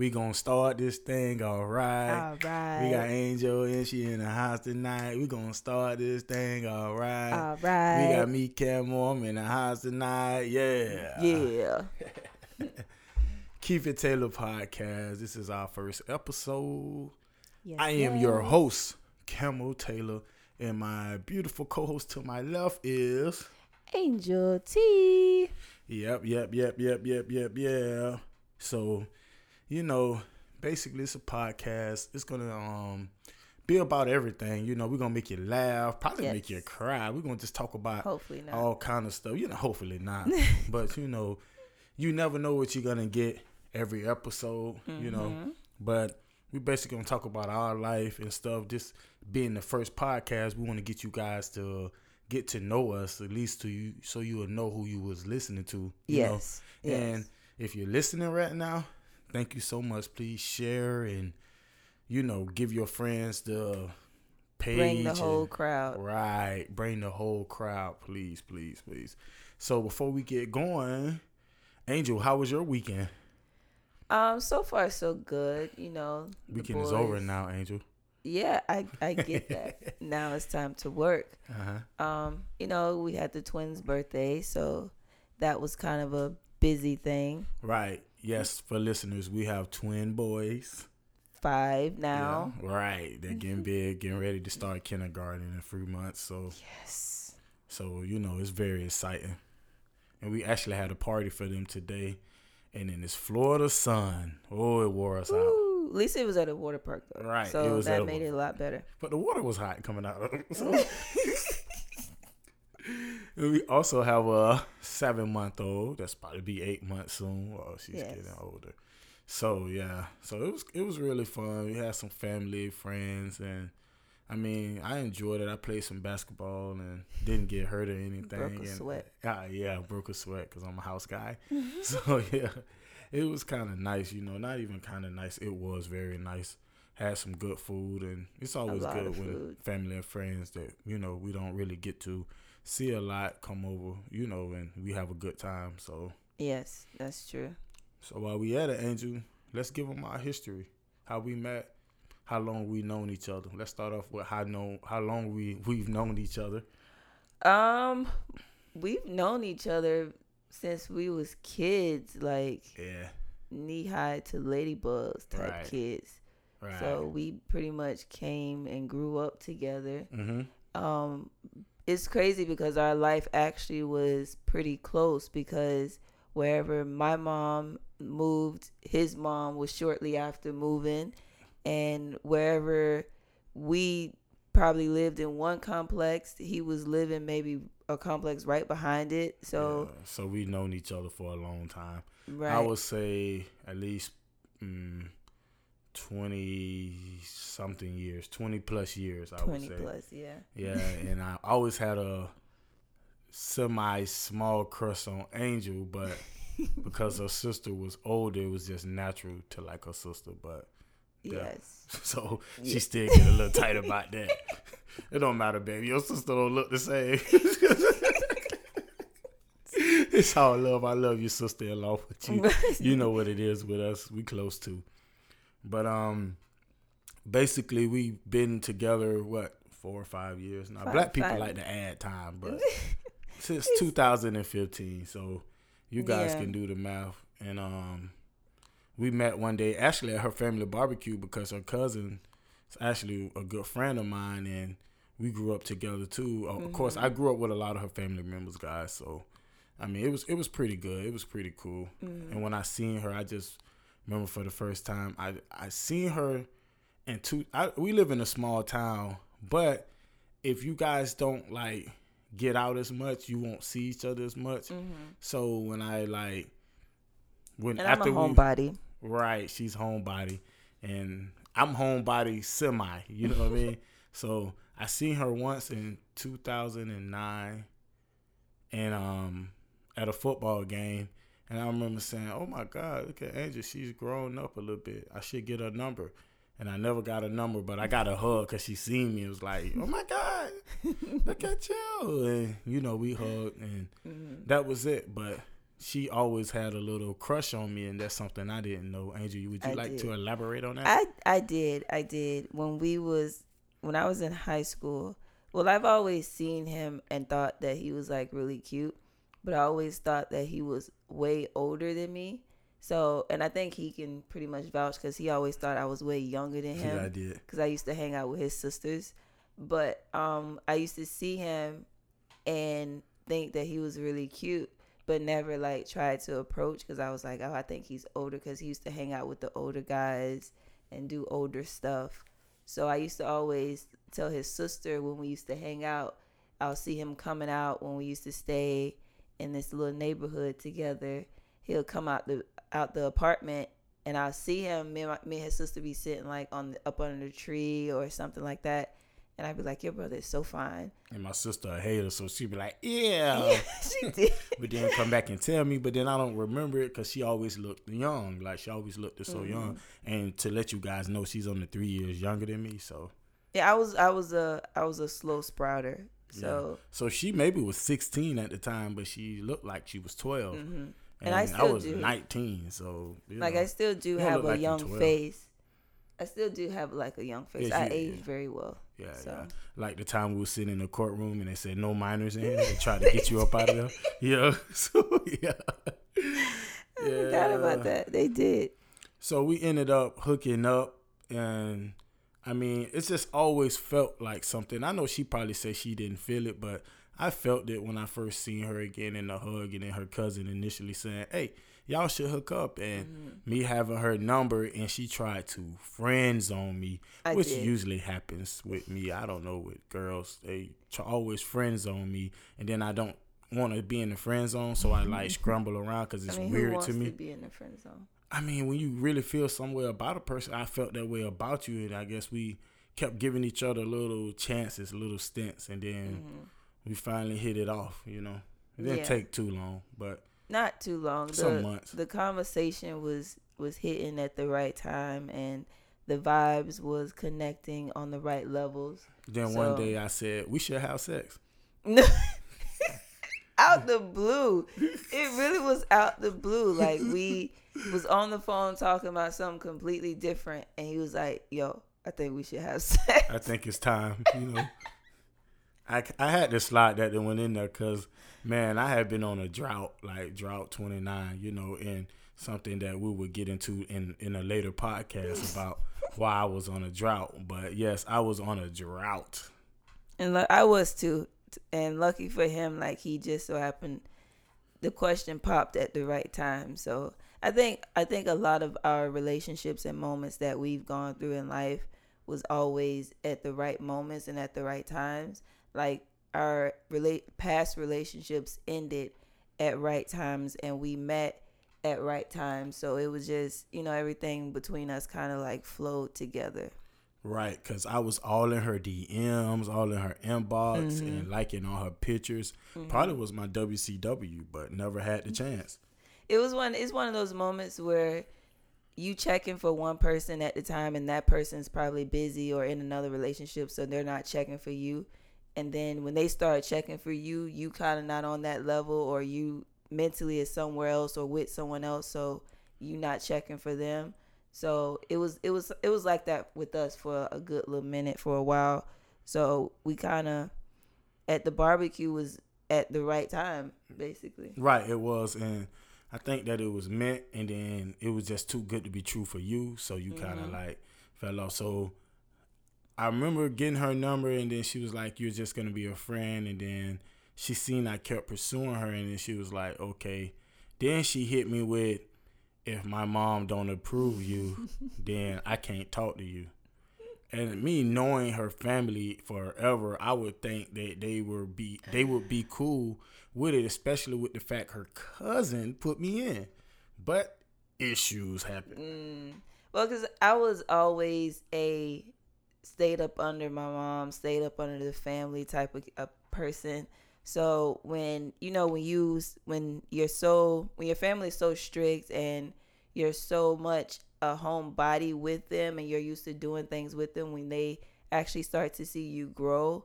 We gonna start this thing, all right. All right. We got Angel and she in the house tonight. We gonna start this thing, all right. All right. We got me, Cam, I'm in the house tonight. Yeah. Yeah. Keep It Taylor podcast. This is our first episode. Yes, I am your host, Camel Taylor, and my beautiful co-host to my left is. Angel T. Yep, yep, yep, yep, yep, yep, yeah. So, you know, basically it's a podcast. It's gonna um be about everything. You know, we're gonna make you laugh, probably Yes. make you cry. We're gonna just talk about Hopefully not. all kind of stuff. You know, hopefully not. but you know, you never know what you're gonna get every episode. You know, Mhm. but we're basically gonna talk about our life and stuff. Just being the first podcast, we want to get you guys to get to know us at least to you, so you will know who you was listening to. You know? Yes. yes. And if you're listening right now, thank you so much. Please share and you know give your friends the page. Bring the and- whole crowd. Right, bring the whole crowd, please, please, please. So before we get going, Angel, how was your weekend? Um, so far so good. You know, Weekend is over now, Angel. Yeah, I I get that. now it's time to work. Uh huh. Um, you know, we had the twins' birthday, so that was kind of a busy thing. Right. Yes, for listeners, we have twin boys. Five now. Yeah, right. They're getting mm-hmm. big, getting ready to start kindergarten in a few months. So Yes. So, you know, it's very exciting. And we actually had a party for them today. And in this Florida sun, oh, it wore us out. At least it was at a water park though. Right, So that made it a lot better. But the water was hot coming out of it. So. and we also have a seven month old that's about to be eight months soon. Oh, she's Yes. getting older. So yeah. So it was it was really fun. We had some family, friends, and I mean, I enjoyed it. I played some basketball and didn't get hurt or anything. Broke a sweat. Ah, yeah, I broke a sweat because I'm a house guy. so yeah, it was kind of nice. You know, not even kind of nice. It was very nice. Had some good food, and it's always good when family and friends that you know we don't really get to see a lot come over. You know, and we have a good time. So Yes, that's true. so while we at it, Angel, let's give them our history, how we met, how long we known each other. Let's start off with how know how long we we've known each other. Um, we've known each other since we was kids, like Yeah, knee high to ladybugs type Right. kids. right. So we pretty much came and grew up together. mm-hmm. Um, it's crazy because our life actually was pretty close because wherever my mom moved, his mom was shortly after moving, and wherever we probably lived in one complex, he was living maybe a complex right behind it. So Yeah, so we've known each other for a long time. right, I would say at least mm, twenty something years, twenty plus years. I twenty would say. plus, yeah. Yeah, and I always had a semi small crush on Angel, but because her sister was older, it was just natural to like her sister. But Yeah. Yes. so Yeah. she still get a little tight about that. It don't matter, baby. Your sister don't look the same. it's all love. I love your sister in law, but you you know what it is with us. We close to. But um basically we've been together what, four or five years now. Five- Black people five. like to add time, but since 2015. So you guys Yeah. can do the math. And um we met one day actually at her family barbecue because her cousin is actually a good friend of mine and we grew up together too. Uh, Of course, I grew up with a lot of her family members, guys. So, I mean, it was it was pretty good. It was pretty cool. Mm-hmm. And when I seen her, I just remember for the first time I I seen her in two. I, we live in a small town, but if you guys don't like get out as much, you won't see each other as much. hmm So when I like when And I'm a after we homebody. Right, she's homebody, and I'm homebody semi. You know what I mean? So I seen her once in 2009, and um at a football game, and I remember saying, "Oh my God, look at Angel, she's grown up a little bit. I should get her number." And I never got a number, but I got a hug because she seen me. It was like, "Oh my God, look at you!" And you know, we hugged, and hmm that was it. But she always had a little crush on me, and that's something I didn't know. Angel, would you I like did. to elaborate on that? I I did. I did. When we was when I was in high school. Well, I've always seen him and thought that he was like really cute, but I always thought that he was way older than me. So, and I think he can pretty much vouch because he always thought I was way younger than him. yeah, I did. because I used to hang out with his sisters. But um, I used to see him and think that he was really cute, but never like tried to approach because I was like, oh, I think he's older because he used to hang out with the older guys and do older stuff. So I used to always tell his sister when we used to hang out, I'll see him coming out when we used to stay in this little neighborhood together. He'll come out the out the apartment and I'll see him. Me and, my, me and his sister be sitting like on the, up under the tree or something like that, and I'd be like, "Your brother is so fine." And my sister a hater, so she'd be like, "Yeah," she did. but then come back and tell me. But then I don't remember it because she always looked young. Like she always looked so young. Mm-hmm. And to let you guys know, she's only three years younger than me. So Yeah, I was I was a I was a slow sprouter. So so she maybe was 16 at the time, but she looked like she was 12. mhm. And, And I I, was do. 19. So like know. I still do have a like young face. I still do have like a young face. Yeah, I you- age yeah. very well. Yeah, So. yeah. Like the time we were sitting in the courtroom and they said no minors in here. They tried to get you up out of there. Yeah. So yeah. I forgot about that. They did. So we ended up hooking up and I mean, it's just always felt like something. I know she probably said she didn't feel it, but I felt it when I first seen her again in the hug and then her cousin initially saying, Hey, y'all should hook up and Mm-hmm. me having her number and she tried to friend zone me, I which did. usually happens with me. I don't know with girls. They tr- always friend zone me and then I don't want to be in the friend zone, so I like scramble around because it's I mean, who weird wants to me. to be in the friend zone? I mean, when you really feel some way about a person, I felt that way about you, and I guess we kept giving each other little chances, little stints, and then mm-hmm. we finally hit it off. You know, it didn't Yeah. take too long, but Not too long. The, Some months. The conversation was was hitting at the right time, and the vibes was connecting on the right levels. then one day I said we should have sex. out the blue. It really was out the blue. Like we was on the phone talking about something completely different, and he was like, "Yo, I think we should have sex." I think it's time. You know, I I had to slide that that went in there because man, I had been on a drought, like drought twenty nine. You know, and something that we would get into in in a later podcast about why I was on a drought. But yes, I was on a drought. And lu- I was too. And lucky for him, like he just so happened, the question popped at the right time. So I think I think a lot of our relationships and moments that we've gone through in life was always at the right moments and at the right times. Like our relate past relationships ended at right times, and we met at right times. So it was just you know everything between us kind of like flowed together. Right, because I was all in her DMs, all in her inbox, mm-hmm. and liking all her pictures. Mm-hmm. Probably was my WCW, but never had the mm-hmm. chance. It was one it's one of those moments where you checking for one person at the time and that person's probably busy or in another relationship so they're not checking for you. And then when they start checking for you you kind of not on that level or you mentally is somewhere else or with someone else so you not checking for them. So it was it was it was like that with us for a good little minute for a while. So we kind of at the barbecue was at the right time basically. Right, it was, and I think that it was meant, and then it was just too good to be true for you, so you kind of mm-hmm. like fell off. So I remember getting her number, and then she was like, "You're just gonna be a friend," and then she seen I kept pursuing her, and then she was like, "Okay." Then she hit me with, "If my mom don't approve you, then I can't talk to you." And me knowing her family forever, I would think that they would be they would be cool with it, especially with the fact her cousin put me in. But issues happen. Mm. Well, because I was always a stayed up under my mom, stayed up under the family type of a person. So when you know when you when you're so when your family is so strict and you're so much a homebody with them and you're used to doing things with them when they actually start to see you grow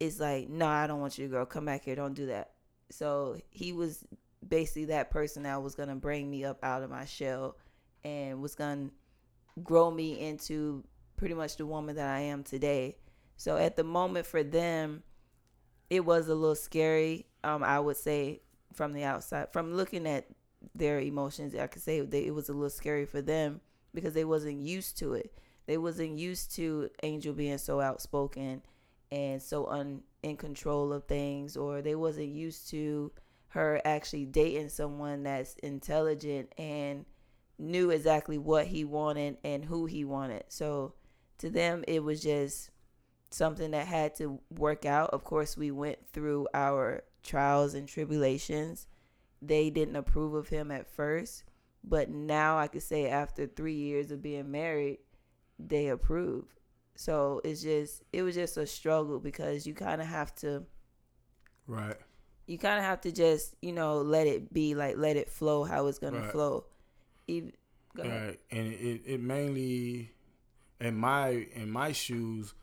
it's like no i don't want you to grow come back here don't do that so he was basically that person that was gonna bring me up out of my shell and was gonna grow me into pretty much the woman that I am today. So at the moment for them, it was a little scary. Um, I would say from the outside, from looking at their emotions, I could say it was a little scary for them because they wasn't used to it. They wasn't used to Angel being so outspoken and so un in control of things, or they wasn't used to her actually dating someone that's intelligent and knew exactly what he wanted and who he wanted. So to them, it was just something that had to work out. Of course, we went through our trials and tribulations. They didn't approve of him at first, but now I could say after three years of being married, they approve. So it's just it was just a struggle because you kind of have to, right? You kind of have to just you know let it be like let it flow how it's gonna flow. Even, go. Right, and it, it mainly in my in my shoes,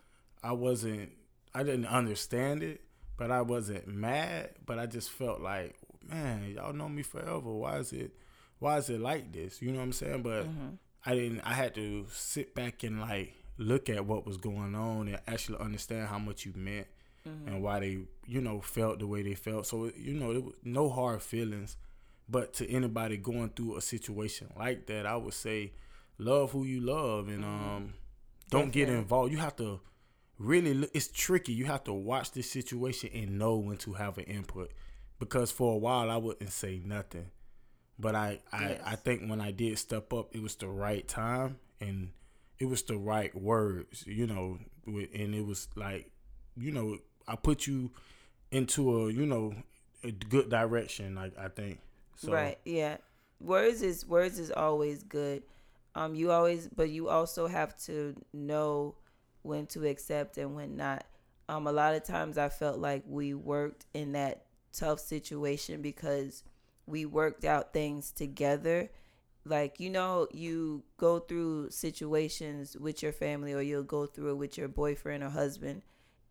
I wasn't I didn't understand it, but I wasn't mad, but I just felt like, man, y'all know me forever. Why is it why is it like this? You know what I'm saying? But Mhm. I didn't I had to sit back and like look at what was going on and actually understand how much you meant Mhm. and why they, you know, felt the way they felt. So, you know, there was no hard feelings. But to anybody going through a situation like that, I would say love who you love and um don't get involved. You have to really look, it's tricky. You have to watch this situation and know when to have an input. Because for a while I wouldn't say nothing. But I I, Yes. I think when I did step up, it was the right time and it was the right words, you know, and it was like, you know, I put you into a, you know, a good direction. Like I think, so, Right. Yeah. Words is words is always good. Um, you always, but you also have to know when to accept and when not. Um, a lot of times I felt like we worked in that tough situation because we worked out things together. Like you know, you go through situations with your family, or you'll go through it with your boyfriend or husband,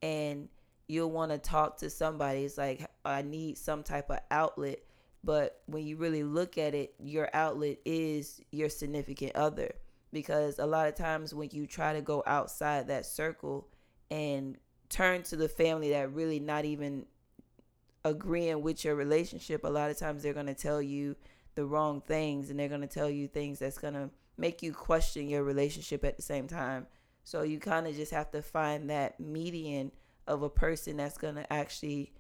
and you'll want to talk to somebody. It's like I need some type of outlet but when you really look at it your outlet is your significant other because a lot of times when you try to go outside that circle and turn to the family that really not even agreeing with your relationship a lot of times they're going to tell you the wrong things and they're going to tell you things that's going to make you question your relationship at the same time so you kind of just have to find that median of a person that's going to actually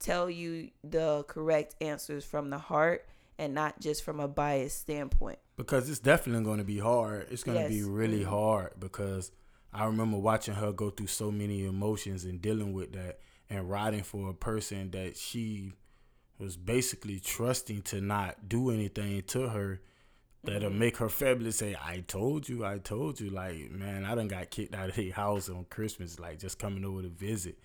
tell you the correct answers from the heart and not just from a biased standpoint. because it's definitely going to be hard. It's going to be really Mhm. hard because I remember watching her go through so many emotions and dealing with that and riding for a person that she was basically trusting to not do anything to her that'll Mhm. make her family say, I told you, I told you. Like, man, I done got kicked out of the house on Christmas, like just coming over to visit.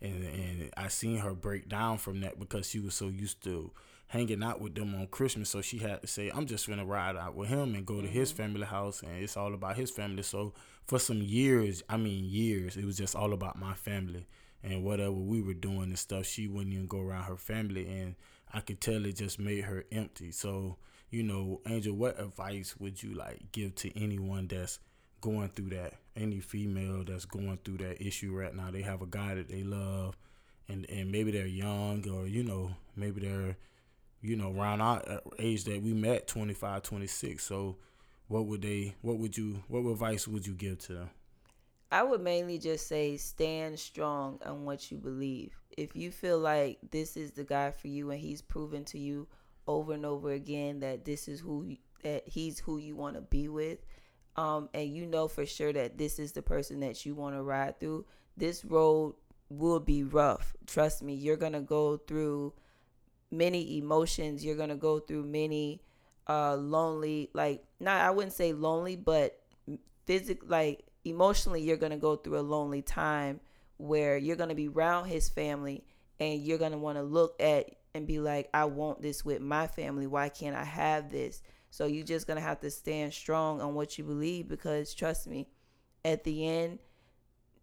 And and I seen her break down from that because she was so used to hanging out with them on Christmas. So she had to say, I'm just gonna ride out with him and go to his family house and it's all about his family. So for some years, I mean years, it was just all about my family and whatever we were doing and stuff, she wouldn't even go around her family and I could tell it just made her empty. So, you know, Angel, what advice would you like give to anyone that's going through that? Any female that's going through that issue right now. They have a guy that they love and and maybe they're young or you know, maybe they're you know, around our uh, age that we met 25, 26. So, what would they what would you what advice would you give to them? I would mainly just say stand strong on what you believe. If you feel like this is the guy for you and he's proven to you over and over again that this is who that he's who you want to be with, um, and you know for sure that this is the person that you want to ride through, this road will be rough. Trust me, you're gonna go through many emotions. You're gonna go through many uh lonely, like not I wouldn't say lonely, but physic like emotionally you're going to go through a lonely time where you're going to be around his family and you're going to want to look at and be like I want this with my family why can't I have this so you're just going to have to stand strong on what you believe because trust me at the end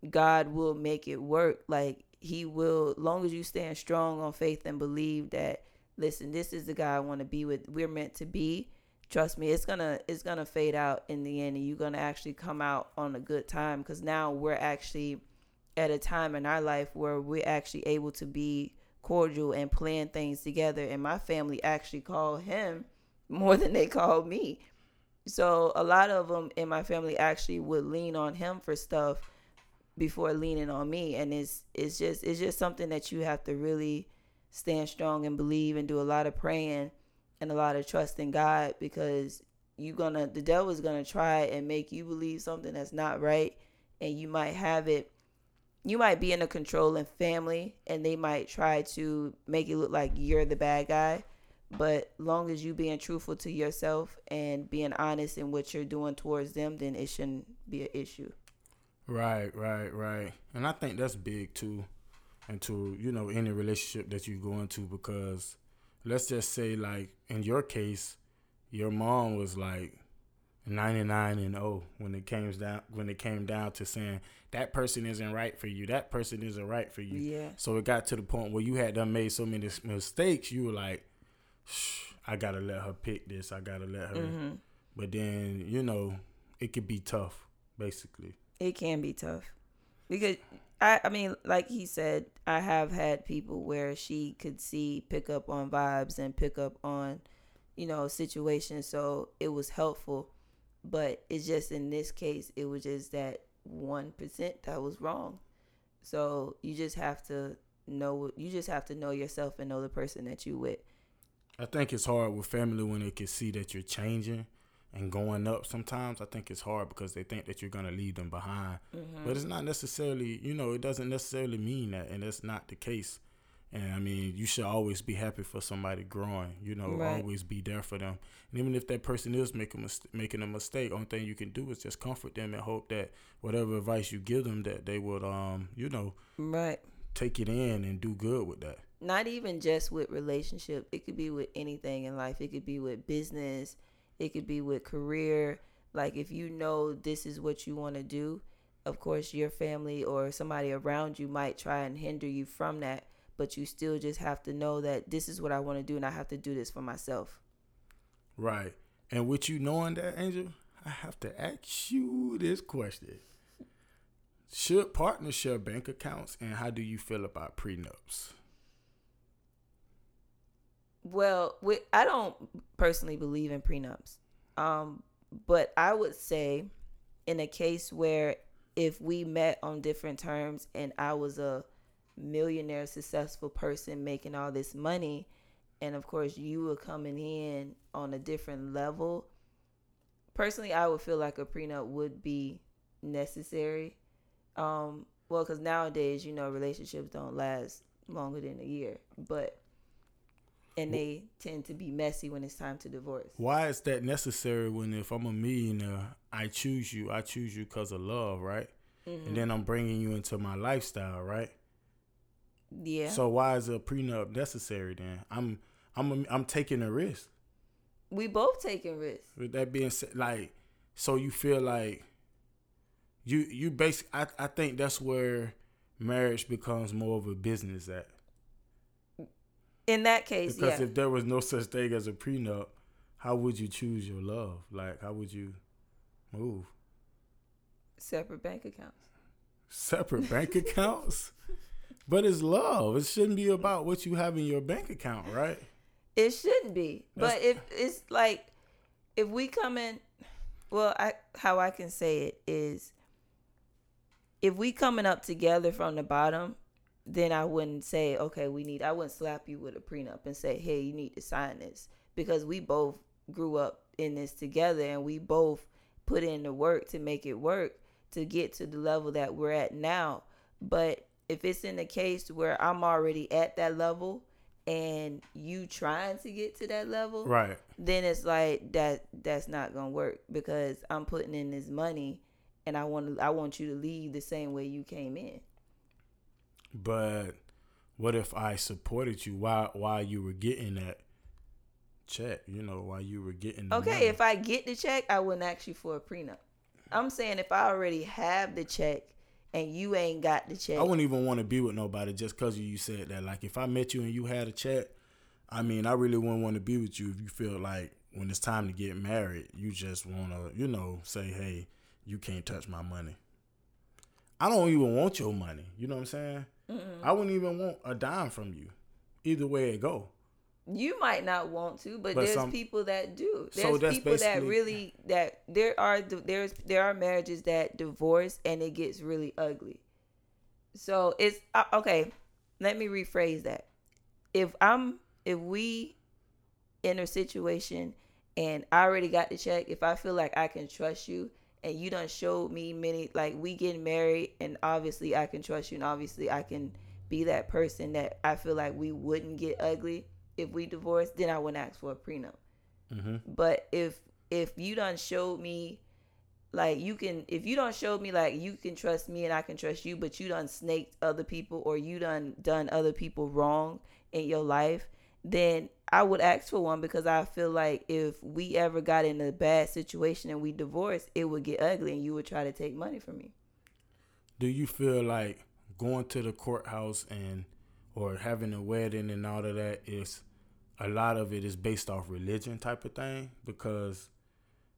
God will make it work like he will long as you stand strong on faith and believe that listen, this is the guy I want to be with. We're meant to be. Trust me, it's gonna it's gonna fade out in the end, and you're gonna actually come out on a good time because now we're actually at a time in our life where we're actually able to be cordial and plan things together. And my family actually call him more than they call me. So a lot of them in my family actually would lean on him for stuff before leaning on me, and it's it's just it's just something that you have to really stand strong and believe and do a lot of praying and a lot of trust in God because you gonna the devil's gonna try and make you believe something that's not right, and you might have it. You might be in a controlling family, and they might try to make it look like you're the bad guy but long as you being truthful to yourself and being honest in what you're doing towards them, then it shouldn't be an issue. Right, right, right. And I think that's big too into, you know, any relationship that you go into because let's just say like in your case, your mom was like 99 and 0 when it came down when it came down to saying that person isn't right for you that person isn't right for you yeah so it got to the point where you had done made so many mistakes you were like I gotta let her pick this. I gotta let her. Mm-hmm. But then you know it could be tough. Basically, it can be tough because I I mean like he said I have had people where she could see pick up on vibes and pick up on you know situations. So it was helpful. But it's just in this case it was just that 1% that was wrong. So you just have to know you just have to know yourself and know the person that you with. I think it's hard with family when they can see that you're changing and going up. Sometimes I think it's hard because they think that you're gonna leave them behind, mm-hmm. but it's not necessarily. You know, it doesn't necessarily mean that, and that's not the case. And I mean, you should always be happy for somebody growing. You know, right. always be there for them. And even if that person is making mis- making a mistake, only thing you can do is just comfort them and hope that whatever advice you give them, that they would, um, you know, right, take it in and do good with that not even just with relationship it could be with anything in life it could be with business it could be with career. Like if you know this is what you want to do of course your family or somebody around you might try and hinder you from that but you still just have to know that this is what i want to do and i have to do this for myself. Right. And with you knowing that angel i have to ask you this question. Should partners share bank accounts and how do you feel about prenups well, we, I don't personally believe in prenups. Um, but I would say in a case where if we met on different terms and I was a millionaire successful person making all this money and of course you were coming in on a different level personally i would feel like a prenup would be necessary um well because nowadays you know relationships don't last longer than a year but and they tend to be messy when it's time to divorce. Why is that necessary when if I'm a millionaire, I choose you, I choose you because of love, right? Mm-hmm. And then I'm bringing you into my lifestyle, right? Yeah. So why is a prenup necessary then? I'm I'm a, I'm taking a risk. We both taking risks. With that being said, like, so you feel like you you basically I I think that's where marriage becomes more of a business at. In that case, because yeah. if there was no such thing as a prenup, how would you choose your love? Like, how would you move? Separate bank accounts. Separate bank accounts? But it's love. It shouldn't be about what you have in your bank account, right? It shouldn't be. That's, but if it's like if we come in well, I how I can say it is if we coming up together from the bottom, then I wouldn't say, okay, we need, I wouldn't slap you with a prenup and say, hey, you need to sign this because we both grew up in this together and we both put in the work to make it work to get to the level that we're at now. But if it's in the case where I'm already at that level and you trying to get to that level, right? Then it's like that that's not gonna work because I'm putting in this money and I want to I want you to leave the same way you came in. But what if I supported you while while you were getting that check? You know, while you were getting. okay, money. if I get the check, I wouldn't ask you for a prenup. I'm saying if I already have the check and you ain't got the check, I wouldn't even want to be with nobody just because you said that. Like if I met you and you had a check, I mean, I really wouldn't want to be with you if you feel like when it's time to get married, you just want to, you know, say, hey, you can't touch my money. I don't even want your money. You know what I'm saying? Mm-mm. I wouldn't even want a dime from you. Either way it go. You might not want to, but, but there's some, people that do. There's so people that really that there are there's there are marriages that divorce and it gets really ugly. So it's uh, okay. Let me rephrase that. If I'm if we in a situation and I already got the check, if I feel like I can trust you and you done showed me many like we getting married and obviously I can trust you and obviously I can be that person that I feel like we wouldn't get ugly if we divorced, then I wouldn't ask for a prenup. Mm-hmm. But if if you done showed me like you can if you don't show me like you can trust me and I can trust you, but you done snaked other people or you done done other people wrong in your life, then I would ask for one because I feel like if we ever got in a bad situation and we divorced, it would get ugly and you would try to take money from me. Do you feel like going to the courthouse and or having a wedding and all of that is a lot of it is based off religion type of thing because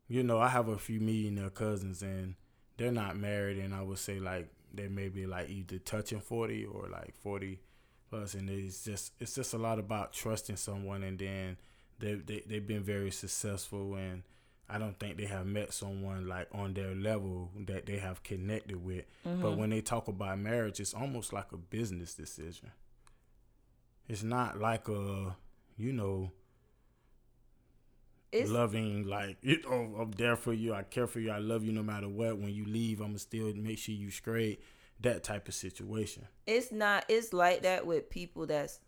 you know I have a few millionaire cousins and they're not married and I would say like they may be like either touching 40 or like 40 and it's just it's just a lot about trusting someone and then they, they they've been very successful and I don't think they have met someone like on their level that they have connected with. Mm-hmm. But when they talk about marriage, it's almost like a business decision. It's not like a, you know, it's, loving like you know, I'm there for you, I care for you, I love you no matter what. When you leave, I'ma still make sure you straight that type of situation. It's not. It's like that with people that's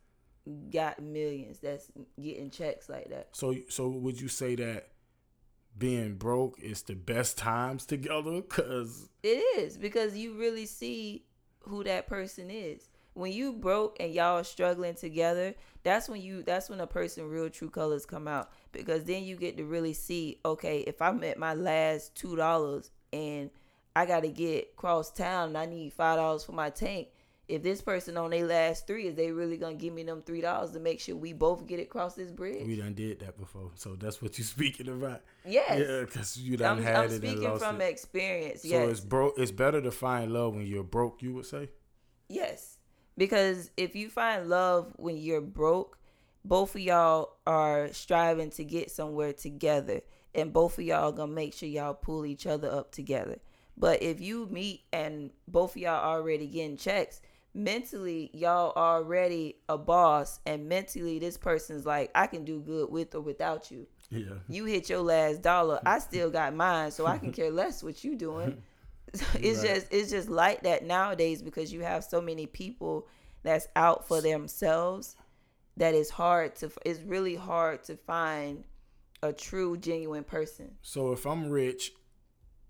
got millions that's getting checks like that. So, so would you say that being broke is the best times together? Cause it is because you really see who that person is. When you broke and y'all struggling together, that's when you that's when a person real true colors come out because then you get to really see okay if i'm at my last two dollars and I got to get cross town and I need five dollars for my tank. If this person on their last three, is they really gonna give me them three dollars to make sure we both get it across this bridge? We done did that before, so that's what you speaking about. Yes, yeah, because you done I'm, had I'm it. I'm speaking from it. experience. So yes. it's broke. It's better to find love when you're broke. You would say. Yes, because if you find love when you're broke, both of y'all are striving to get somewhere together, and both of y'all gonna make sure y'all pull each other up together. But if you meet and both of y'all already getting checks, mentally y'all already a boss and mentally this person's like, I can do good with or without you. Yeah. You hit your last dollar. I still got mine, so I can care less what you doing. it's right. just it's just like that nowadays because you have so many people that's out for themselves that it's hard to it's really hard to find a true genuine person. So if I'm rich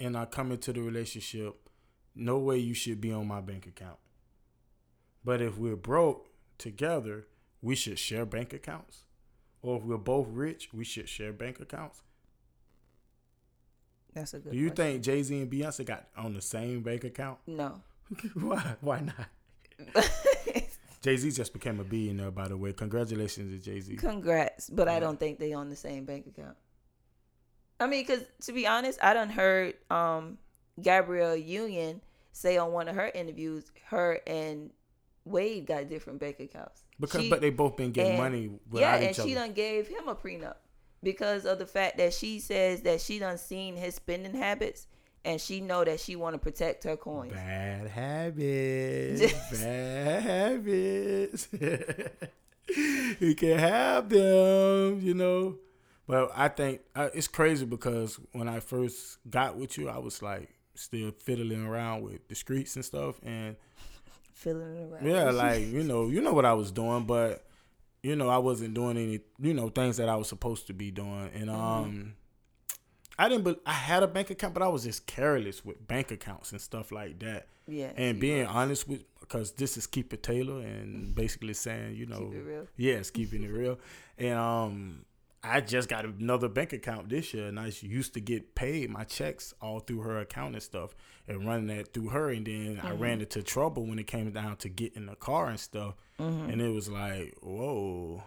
and I come into the relationship, no way you should be on my bank account. But if we're broke together, we should share bank accounts. Or if we're both rich, we should share bank accounts. That's a good. Do you question. think Jay Z and Beyonce got on the same bank account? No. Why? Why not? Jay Z just became a billionaire, by the way. Congratulations to Jay Z. Congrats, but yeah. I don't think they on the same bank account. I mean, because to be honest, I done heard um, Gabrielle Union say on one of her interviews, her and Wade got different bank accounts. Because, she, but they both been getting and, money. Yeah, and she done gave him a prenup because of the fact that she says that she done seen his spending habits and she know that she want to protect her coins. Bad habits. bad habits. he can have them, you know. But I think uh, it's crazy because when I first got with you, I was like still fiddling around with the streets and stuff, and fiddling around. Yeah, like you know, you know what I was doing, but you know I wasn't doing any, you know, things that I was supposed to be doing, and mm-hmm. um. I didn't. But I had a bank account, but I was just careless with bank accounts and stuff like that. Yeah. And being honest with, because this is keep it Taylor, and basically saying, you know, keep yes, keeping it real, and um, I just got another bank account this year, and I used to get paid my checks all through her account and stuff, and running that through her. And then mm-hmm. I ran into trouble when it came down to getting a car and stuff, mm-hmm. and it was like, whoa,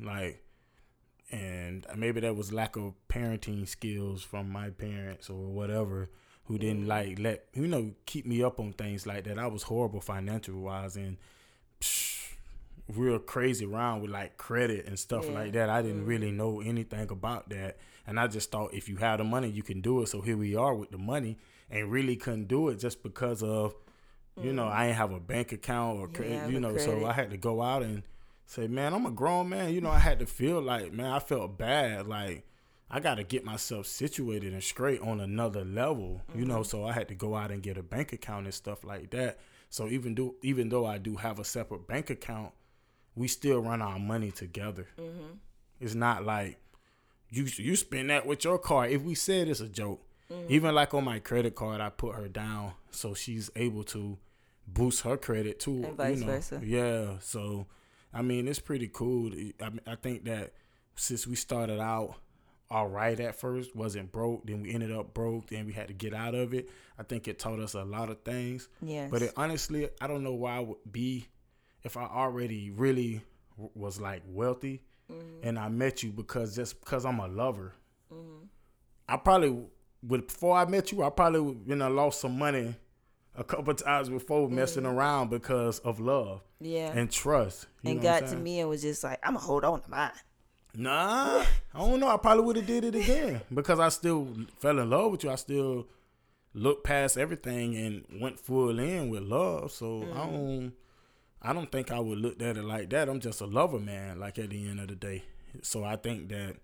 like, and maybe that was lack of parenting skills from my parents or whatever, who didn't Mm. like let you know keep me up on things like that. I was horrible financial wise and. Psh, real crazy around with like credit and stuff Yeah. like that. I didn't Mm. really know anything about that. And I just thought if you have the money, you can do it. So here we are with the money and really couldn't do it just because of, you know, I ain't have a bank account or, You cre- you know, so. I had to go out and say, man, I'm a grown man. You know, I had to feel like, man, I felt bad. Like, I got to get myself situated and straight on another level, you know. So I had to go out and get a bank account and stuff like that. So even though even though I do have a separate bank account, we still run our money together. Mm-hmm. It's not like you you spend that with your car. If we said it's a joke, Mm-hmm. even like on my credit card, I put her down so she's able to boost her credit too. And vice you know. versa. Yeah. So I mean, it's pretty cool. I I think that since we started out all right at first, wasn't broke, then we ended up broke, then we had to get out of it. I think it taught us a lot of things. Yes. But it, honestly, I don't know why I would be if I already really w- was like wealthy Mm-hmm. and I met you because just because I'm a lover. Mm-hmm. I probably would before I met you, I probably would, you know lost some money a couple times before messing around because of love Mm-hmm. yeah. and trust. You and got to me and was just like, I'm gonna hold on to mine. Nah, I don't know. I probably would have did it again because I still fell in love with you. I still looked past everything and went full in with love. So I don't, I don't think I would look at it like that. I'm just a lover, man. Like at the end of the day, so I think that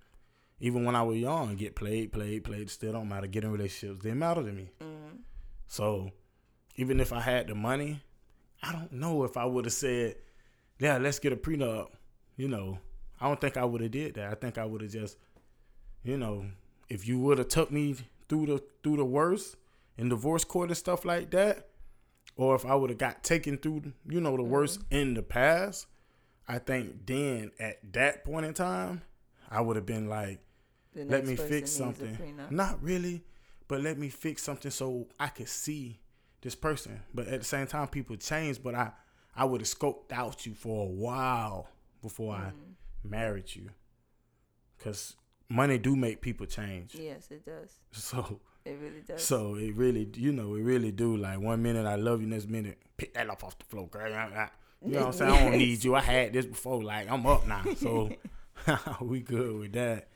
even when I was young, get played, played, played, still don't matter. Getting relationships didn't matter to me. Mm-hmm. So even if I had the money, I don't know if I would have said, "Yeah, let's get a prenup." You know, I don't think I would have did that. I think I would have just, you know, if you would have took me through the through the worst in divorce court and stuff like that, or if I would have got taken through, you know, the worst in the past, I think then at that point in time, I would have been like, let me fix something. Not really, but let me fix something so I could see this person. But at the same time, people change. But I, I would have scoped out you for a while before I Mm-hmm. married you, because money do make people change. Yes, it does. So, It really does. so it really, you know, it really do. Like one minute I love you, next minute pick that up off the floor, girl. You know what I'm saying? I don't need you. I had this before. Like I'm up now, so we good with that.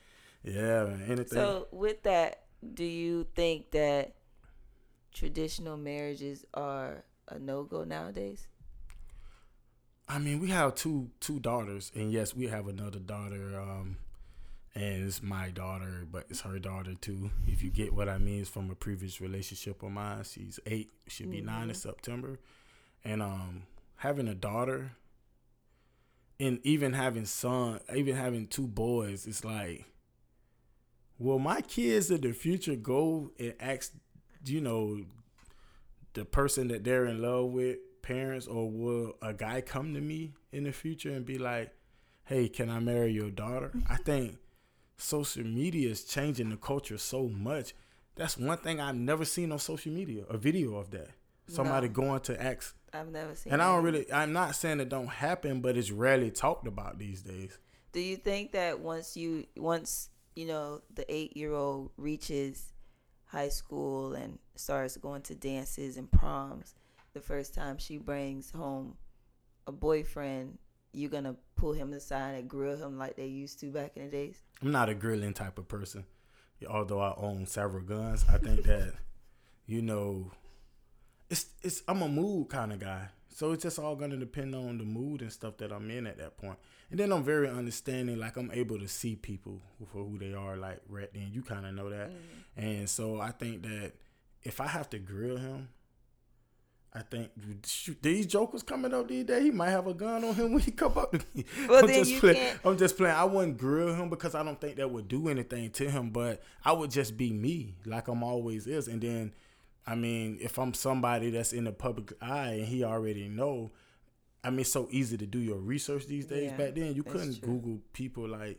Yeah, man. Anything. So with that, do you think that traditional marriages are a no go nowadays? I mean, we have two two daughters, and yes, we have another daughter. Um, and it's my daughter, but it's her daughter too. If you get what I mean, it's from a previous relationship of mine. She's eight, she'll be nine in September, and um, having a daughter, and even having son, even having two boys, it's like, will my kids in the future go and ask, you know, the person that they're in love with, parents, or will a guy come to me in the future and be like, "Hey, can I marry your daughter?" I think social media is changing the culture so much. That's one thing I've never seen on social media, a video of that. Somebody No. going to ask I've never seen. and I don't really I'm not saying it don't happen, but it's rarely talked about these days. Do you think that once you once you know the eight year old reaches high school and starts going to dances and proms, the first time she brings home a boyfriend, you're gonna pull him aside and grill him like they used to back in the days? I'm not a grilling type of person. Although I own several guns, I think that you know it's it's I'm a mood kind of guy. So it's just all gonna depend on the mood and stuff that I'm in at that point. And then I'm very understanding, like I'm able to see people for who they are, like right then. You kind of know that. Mm-hmm. And so I think that if I have to grill him, I think shoot, these jokers coming up these days, he might have a gun on him when he come up to me. Well, I'm then just you playing. can't- I'm just playing. I wouldn't grill him because I don't think that would do anything to him. But I would just be me, like I'm always is. And then, I mean, if I'm somebody that's in the public eye and he already know, I mean, it's so easy to do your research these days. Yeah, Back then, you couldn't true. Google people like,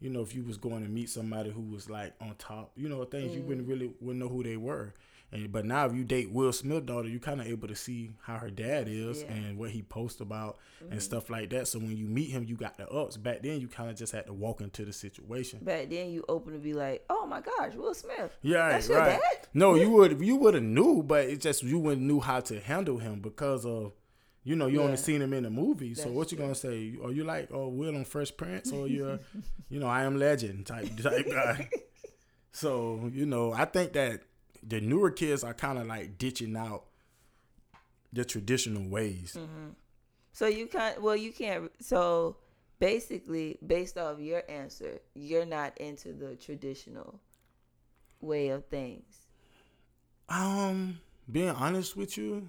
you know, if you was going to meet somebody who was like on top, you know, things you Mm. wouldn't really wouldn't know who they were. And but now if you date Will Smith daughter, you kind of able to see how her dad is Yeah. and what he posts about Mhm. and stuff like that. So when you meet him, you got the ups. Back then, you kind of just had to walk into the situation. Back then, you open to be like, "Oh my gosh, Will Smith." Yeah, That's right. your right. dad? No, you would you would have knew, but it's just you wouldn't knew how to handle him because of you know you Yeah. only seen him in the movie. So what you true. gonna say? Are you like oh Will on Fresh Prince or you're you know I am Legend type type guy? So you know I think that the newer kids are kind of like ditching out the traditional ways. Mm-hmm. So you can't. Well, you can't. So basically, based off your answer, you're not into the traditional way of things. Um, being honest with you,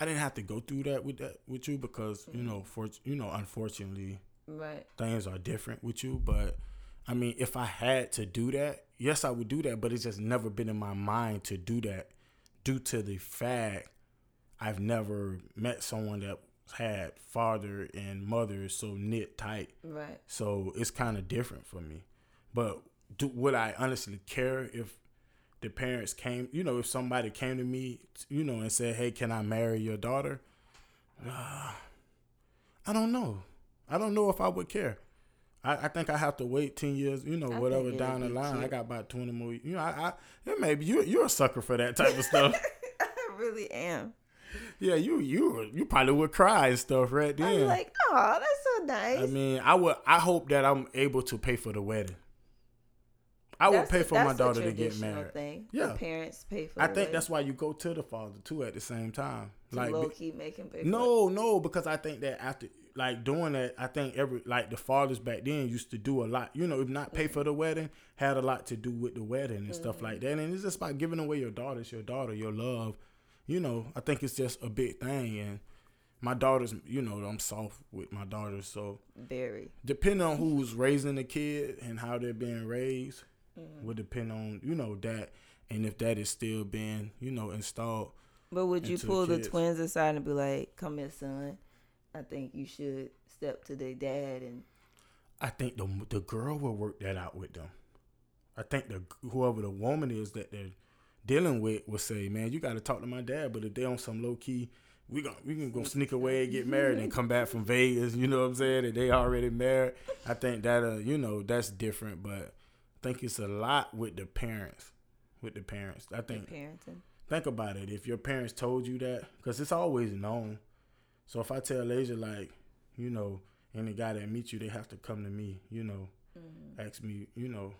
I didn't have to go through that with that with you because you know for you know unfortunately Right. things are different with you. But I mean, if I had to do that, yes, I would do that. But it's just never been in my mind to do that due to the fact I've never met someone that had father and mother so knit tight. Right. So it's kind of different for me. But do, would I honestly care if the parents came, you know, if somebody came to me, you know, and said, hey, can I marry your daughter? Uh, I don't know. I don't know if I would care. I, I think I have to wait ten years, you know, I whatever down the line. I got about twenty more. You know, I, I yeah, maybe you you're a sucker for that type of stuff. I really am. yeah, you you you probably would cry and stuff right then. I'm like, oh, that's so nice. I mean, I would. I hope that I'm able to pay for the wedding. I would pay for my daughter to get married. Thing. Yeah. The parents pay for. I think wedding. that's why you go to the father too at the same time. to Like, low key make him no, no, because I think that after like doing that, I think every like the fathers back then used to do a lot. You know, if not pay for the wedding, had a lot to do with the wedding and stuff like that. And it's just about giving away your daughter, it's your daughter, your love. You know, I think it's just a big thing. And my daughters, you know, I'm soft with my daughters, so. Very. depending on who's raising the kid and how they're being raised mm-hmm. would depend on you know that and if that is still being you know installed But would you into the pull the twins aside and be like, "Come here, son. I think you should step to their dad and i think the the girl will work that out with them i think the whoever the woman is that they're dealing with will say man you got to talk to my dad but if they on some low key we gon' we can go sneak away and get married and come back from Vegas. You know what I'm saying? And they already married. I think that uh, you know that's different, but I think it's a lot with the parents. With the parents, I think parenting." think about it. If your parents told you that, because it's always known. So if I tell Asia like, you know, any guy that meets you, they have to come to me. You know, Mm-hmm. ask me. You know,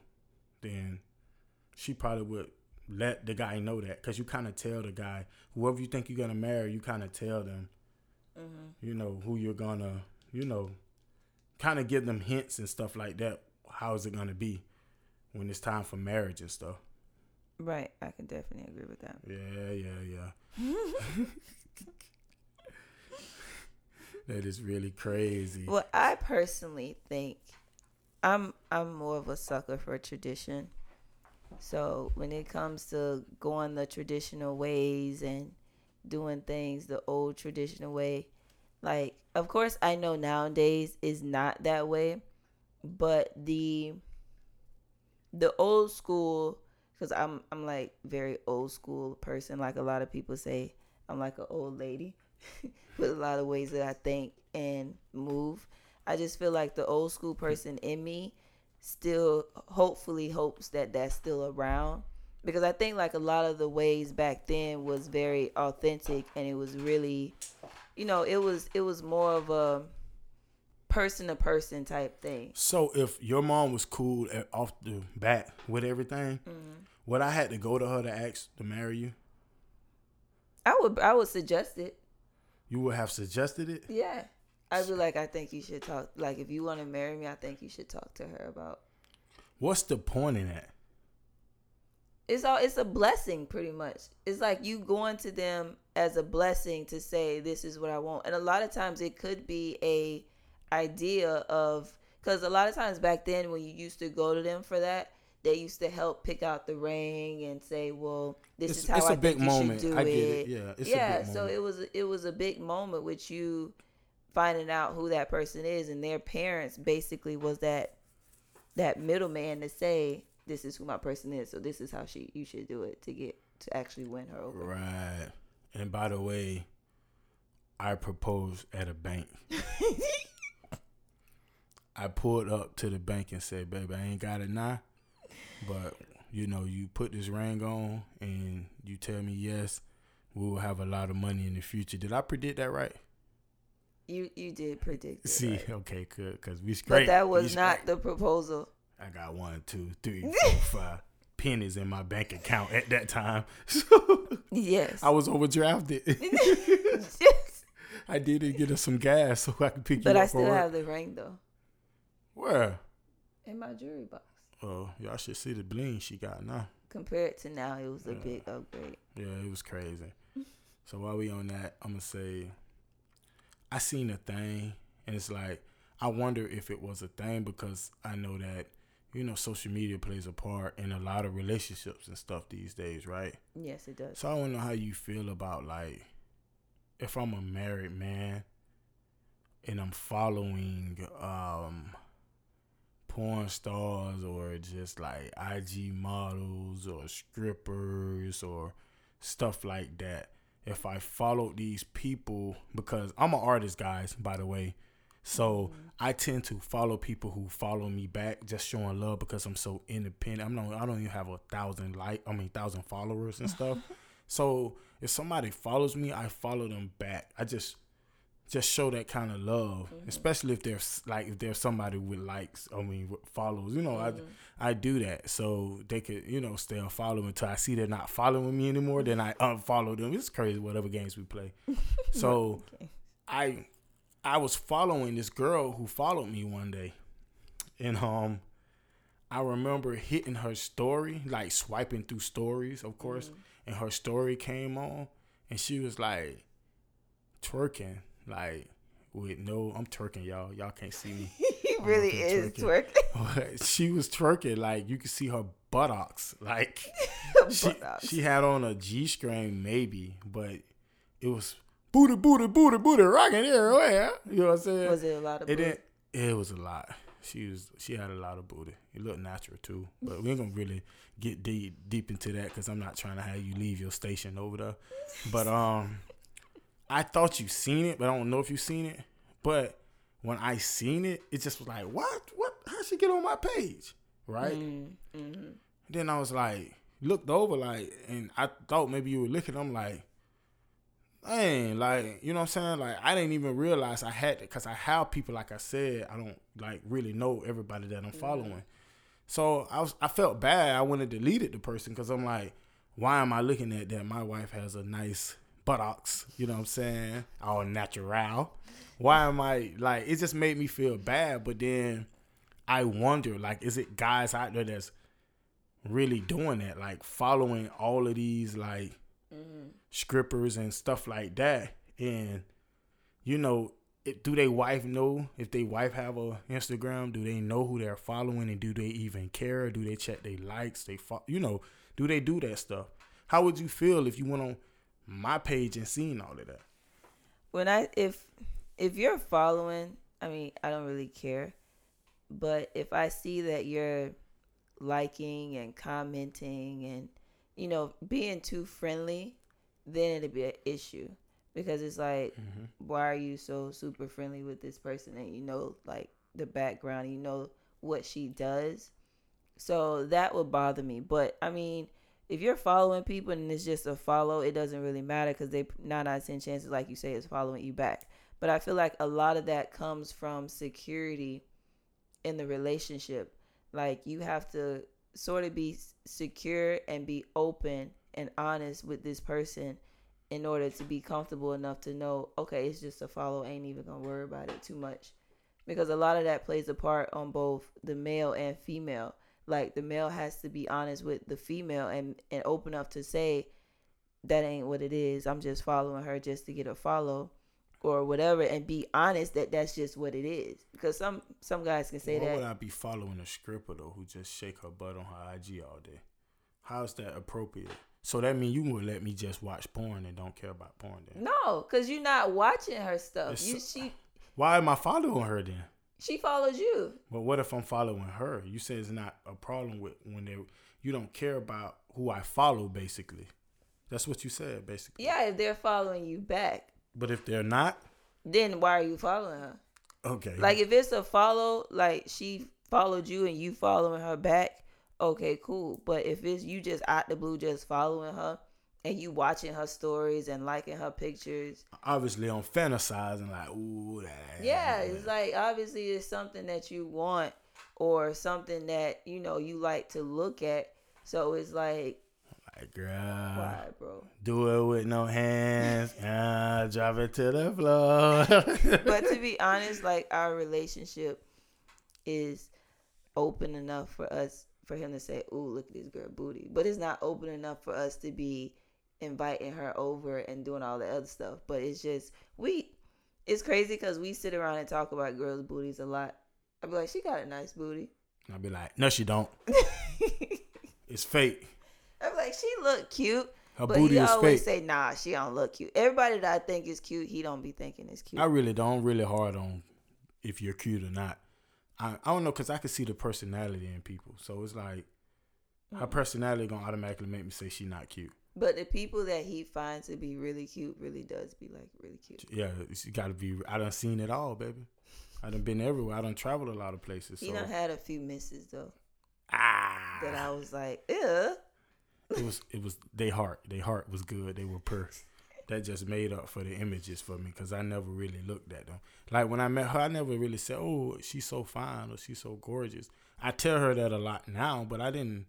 then she probably would let the guy know that because you kind of tell the guy whoever you think you're gonna marry, you kind of tell them. Mm-hmm. You know who you're gonna. You know, kind of give them hints and stuff like that. How is it gonna be when it's time for marriage and stuff? Right. I can definitely agree with that. Yeah, yeah, yeah. that is really crazy. Well, I personally think I'm I'm more of a sucker for tradition. So when it comes to going the traditional ways and doing things the old traditional way, like of course I know nowadays is not that way, but the the old school because I'm I'm like very old school person. Like a lot of people say, I'm like an old lady with a lot of ways that I think and move. I just feel like the old school person in me still hopefully hopes that that's still around because I think like a lot of the ways back then was very authentic and it was really you know it was it was more of a person to person type thing. So if your mom was cool at, off the bat with everything, mm-hmm. would I had to go to her to ask to marry you? I would I would suggest it. You would have suggested it. Yeah. I'd be like, I think you should talk. Like, if you want to marry me, I think you should talk to her about. What's the point in that? It's all. It's a blessing, pretty much. It's like you going to them as a blessing to say, "This is what I want." And a lot of times, it could be a idea of because a lot of times back then, when you used to go to them for that, they used to help pick out the ring and say, "Well, this It's, is how it's I a big think you moment. should do I get it." it. Yeah, it's yeah, a big so moment. it was it was a big moment with you finding out who that person is, and their parents basically was that that middleman to say this is who my person is, so this is how she you should do it to get to actually win her over. Right. And by the way, I proposed at a bank. I pulled up to the bank and said, "Baby, I ain't got it now, but you know, you put this ring on and you tell me yes, we will have a lot of money in the future." Did I predict that right? You you did predict. It, See, right? okay, good, because we straight. but that was not the proposal. I got one, two, three, four, five pennies in my bank account at that time. So Yes. I was overdrafted. yes. I did it get us some gas so I could pick up. But you I up still for work. have the ring though Where? in my jewelry box. Oh, y'all should see the bling she got now. Compared to now, it was a Yeah. big upgrade. Yeah, it was crazy. So while we on that, I'm gonna say I seen a thing and it's like I wonder if it was a thing because I know that, you know, social media plays a part in a lot of relationships and stuff these days, right? Yes, it does. So I wanna know how you feel about like if I'm a married man and I'm following um porn stars or just like IG models or strippers or stuff like that. If I follow these people because I'm an artist guys, by the way. So mm-hmm. I tend to follow people who follow me back, just showing love because I'm so independent. I'm not I don't even have a thousand like I mean thousand followers and stuff. so if somebody follows me, I follow them back. I just just show that kind of love, especially if there's like if there's somebody with likes. I mean, follows. You know, Mm-hmm. I I do that so they could you know stay on follow until I see they're not following me anymore. Then I unfollow them. It's crazy whatever games we play. So Okay. I I was following this girl who followed me one day, and um, I remember hitting her story, like swiping through stories, of course, and her story came on, and she was like twerking, like with no, I'm twerking, y'all, y'all can't see me. he really is twerking. twerking. she was twerking, like you could see her buttocks, like she Buttocks. she had on a G string maybe, but it was booty booty booty booty rocking everywhere. You know what I'm saying? Was it a lot of It booty? didn't. It was a lot. She was. She had a lot of booty. It looked natural too, but we ain't gonna really get deep deep into that because I'm not trying to have you leave your station over there. But um, I thought you seen it, but I don't know if you seen it. But when I seen it, it just was like, what? What? How'd she get on my page? Right? Mm, mhm. Then I was like, looked over, like, and I thought maybe you were looking. I'm like, dang, like, you know what I'm saying? Like, I didn't even realize I had it because I have people, like I said, I don't like really know everybody that I'm following. So I was, I felt bad. I went and deleted the person because I'm like, why am I looking at that? My wife has a nice buttocks, you know what I'm saying? All natural. Why am I like? It just made me feel bad. But then I wonder, like, is it guys out there that's really doing that, like following all of these like mm-hmm. strippers and stuff like that, and you know, it, do they wife know if they wife have a Instagram? Do they know who they're following, and do they even care? Do they check their likes? They fo- you know, do they do that stuff? How would you feel if you went on my page and seen all of that? when I if if you're following, I mean, I don't really care. But if I see that you're liking and commenting and you know being too friendly, then it'd be an issue because it's like, mm-hmm. why are you so super friendly with this person and you know like the background, you know what she does. So that would bother me. But I mean, if you're following people and it's just a follow, it doesn't really matter because they nine out of ten chances, like you say, is following you back. But I feel like a lot of that comes from security in the relationship. Like you have to sort of be secure and be open and honest with this person in order to be comfortable enough to know, okay, it's just a follow. Ain't even gonna worry about it too much, because a lot of that plays a part on both the male and female like the male has to be honest with the female and and open up to say that ain't what it is i'm just following her just to get a follow or whatever and be honest that that's just what it is because some some guys can say that Why that would I be following a stripper though who just shake her butt on her IG all day? How is that appropriate? So that mean you would let me just watch porn and don't care about porn then? no because you're not watching her stuff It's you she Why am I following her then? She follows you. But what if I'm following her? You say it's not a problem with when they you don't care about who I follow, basically. That's what you said, basically. Yeah, if they're following you back, But if they're not, then why are you following her? okay. Like if it's a follow, like she followed you and you following her back, okay, cool. But if it's you just out the blue just following her and you watching her stories and liking her pictures, obviously I'm fantasizing like, ooh, that. yeah, it's like obviously it's something that you want or something that you know you like to look at. So it's like, like, girl, why, bro? do it with no hands. ah, drop it to the floor. but to be honest, like our relationship is open enough for us for him to say, "Ooh, look at this girl booty," but it's not open enough for us to be inviting her over and doing all the other stuff. But it's just we. It's crazy because we sit around and talk about girls' booties a lot. I'd be like, "She got a nice booty." I'd be like, no, she don't. It's fake. I'm like, "She look cute." Her but booty he is always fake. say, "Nah, she don't look cute." Everybody that I think is cute, he don't be thinking is cute. I really don't really hard on if you're cute or not. I, I don't know because I can see the personality in people. So it's like her Mm. personality gonna automatically make me say she not cute. But the people that he finds to be really cute really does be like really cute. Yeah, you got to be. I done seen it all, baby. I done been everywhere. I done traveled a lot of places. He So done had a few misses though ah, that I was like, ew. it was it was they heart. They heart was good. They were pure. That just made up for the images for me because I never really looked at them. Like when I met her, I never really said, "Oh, she's so fine" or "She's so gorgeous." I tell her that a lot now, but I didn't,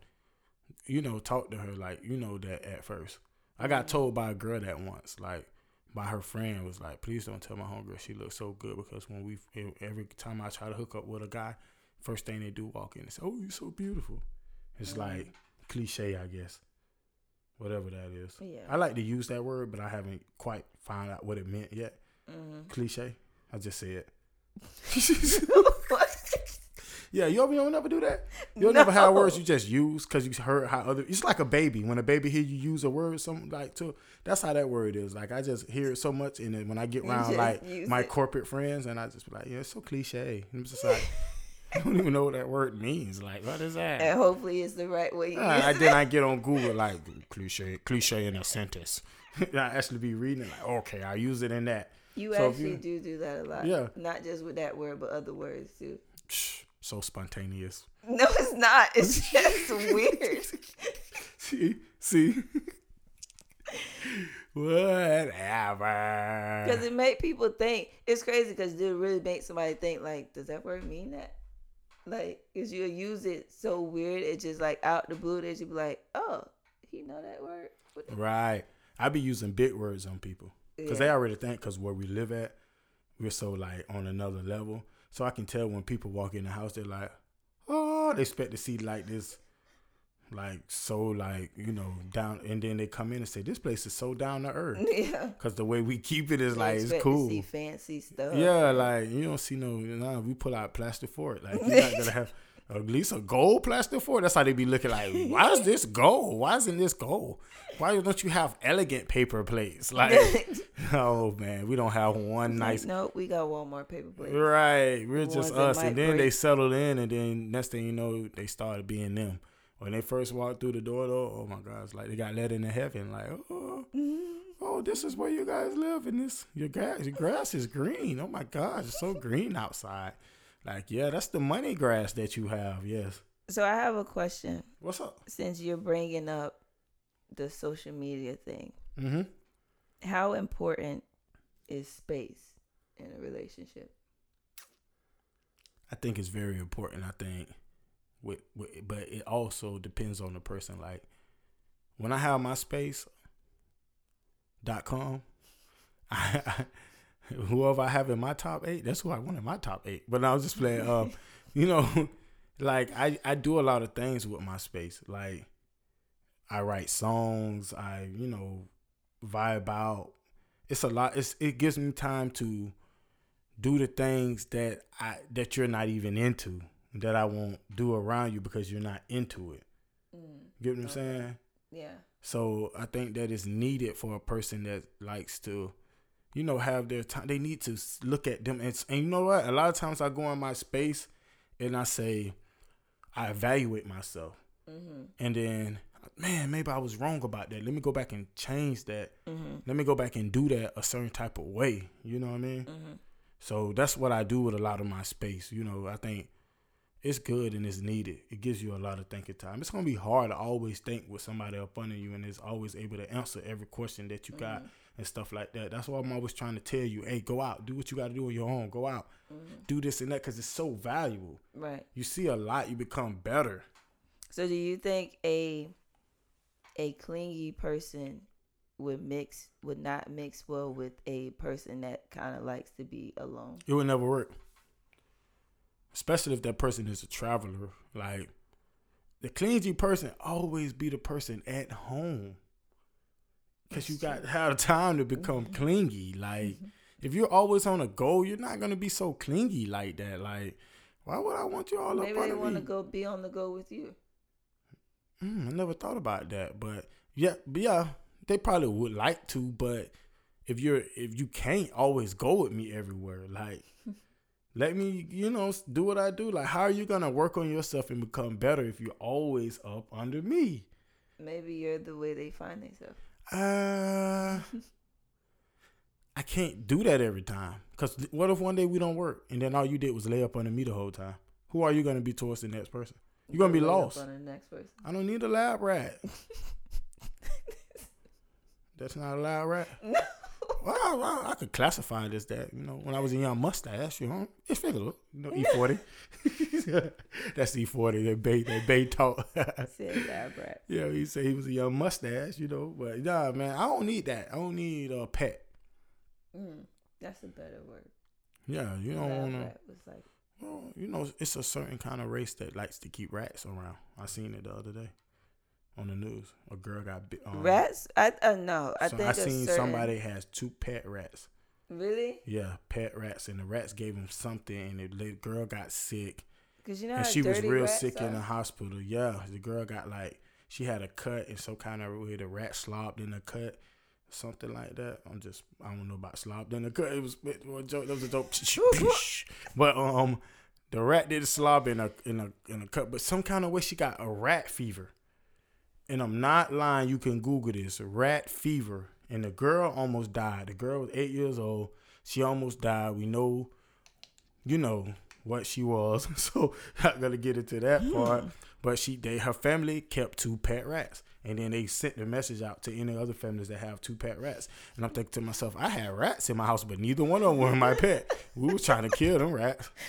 you know, talk to her like you know that at first. I got told by a girl that once, like by her friend, was like, "Please don't tell my homegirl she looks so good because when we every time I try to hook up with a guy, first thing they do walk in and say, "Oh, you're so beautiful." It's Mhm. like cliche, I guess. Whatever that is. Yeah. I like to use that word, but I haven't quite found out what it meant yet. hmm Cliche. I just say it. Yeah, you ever you don't never do that. You'll never have words you just use because you heard how other. It's like a baby. When a baby hear you use a word, something like to. That's how that word is. Like I just hear it so much, and then when I get around like my it. corporate friends, and I just be like, yeah, it's so cliche. I'm just like, I don't even know what that word means. Like, what is that? And hopefully it's the right way. Uh, it. then I get on Google like cliche, cliche in a sentence. I actually be reading it like, okay, I use it in that. You So actually you- do do that a lot. Yeah. Not just with that word, but other words too. So spontaneous. No, it's not. It's just weird. See, see. Whatever. Because it made people think. It's crazy because it really make somebody think like, does that word mean that? Like, cause you use it so weird, it's just like out the blue that you be like, oh, he know that word. Right. I be using big words on people because they already think because where we live at, we're so like on another level. So I can tell when people walk in the house, they're like, oh, they expect to see like this, like so like you know down, and then they come in and say this place is so down to earth yeah. because the way we keep it is like it's cool. see fancy stuff. Yeah, like you don't see no. Nah, we pull out plastic for it. Like you're not gonna have at least a gold plastic for it. That's how they be looking like. Why is this gold? Why isn't this gold? Why don't you have elegant paper plates? Like, oh man, we don't have one nice. Nope, we got Walmart paper plates. Right, we're The just us, and then they settled in, and then next thing you know, they started being them. When they first walked through the door, though, oh my God, it's like they got let into heaven. Like, oh, mm-hmm. oh, this is where you guys live, and this your grass, your grass is green. Oh my God, it's so green outside. Like, yeah, that's the money grass that you have. Yes. So I have a question. What's up? Since you're bringing up the social media thing, Mm-hmm. how important is space in a relationship? I think it's very important. I think, with, with but it also depends on the person. Like when I have my space dot com, I, I, whoever I have in my top eight, that's who I want in my top eight. But I was just playing. Um, you know, like I I do a lot of things with my space. Like I write songs. I you know vibe out. It's a lot. It's it gives me time to do the things that I that you're not even into that I won't do around you because you're not into it. Get what I'm saying? Yeah. So I think that is needed for a person that likes to you know, have their time. They need to look at them. And, and you know what? A lot of times I go in my space and I say, I evaluate myself. Mm-hmm. And then, man, maybe I was wrong about that. Let me go back and change that. Mm-hmm. Let me go back and do that a certain type of way. You know what I mean? Mm-hmm. So that's what I do with a lot of my space. You know, I think it's good and it's needed. It gives you a lot of thinking time. It's gonna be hard to always think with somebody up under you and is always able to answer every question that you got and stuff like that. That's why I'm always trying to tell you, hey, go out, do what you got to do on your own. Go out, Mm-hmm. do this and that because it's so valuable. Right. You see a lot, you become better. So do you think a a clingy person would mix would not mix well with a person that kind of likes to be alone? It would never work. Especially if that person is a traveler. Like the clingy person always be the person at home. Cause you got to have time to become clingy. Like if you're always on a go, you're not gonna be so clingy like that. Like why would I want you all Maybe up they want to go be on the go with you. Mm, I never thought about that, but yeah, but yeah, they probably would like to, but if you're if you can't always go with me everywhere, like let me, you know, do what I do. Like, how are you gonna work on yourself and become better if you're always up under me? Maybe you're the way they find themselves. Uh, I can't do that every time. Cause what if one day we don't work and then all you did was lay up under me the whole time? Who are you gonna be towards the next person? You're gonna be Go right up lost. the next person. I don't need a lab rat. That's not a lab rat. No. Well, I, could classify it as that. You know, when I was a young mustache, you know, it's figure. You know, E forty. That's E forty. That bay, that bay talk. Said lab rat. yeah, he said he was a young mustache. You know, but nah, man, I don't need that. I don't need a pet. Mm, that's a better word. Yeah, you don't want to. was like Well, you know, it's a certain kind of race that likes to keep rats around. I seen it the other day on the news. A girl got bit. Um, rats. I uh, no. I so think I seen certain- somebody has two pet rats. really Yeah, pet rats, and the rats gave him something, and the girl got sick, because you know and she was real sick in the hospital. Yeah, the girl got like she had a cut, and so kind of where the rat slobbed in the cut, something like that. I'm just I don't know about slobbed in the cut. It was it was a joke. That was a joke. but um, the rat did slob in a in a in a cut, but some kind of way she got a rat fever. And I'm not lying. You can Google this. Rat fever. And the girl almost died. The girl was eight years old. She almost died. We know, you know what she was. So not gonna get into that hmm. part. But she, they, her family kept two pet rats, and then they sent the message out to any other families that have two pet rats. And I'm thinking to myself, I had rats in my house, but neither one of them were my pet. We was trying to kill them rats.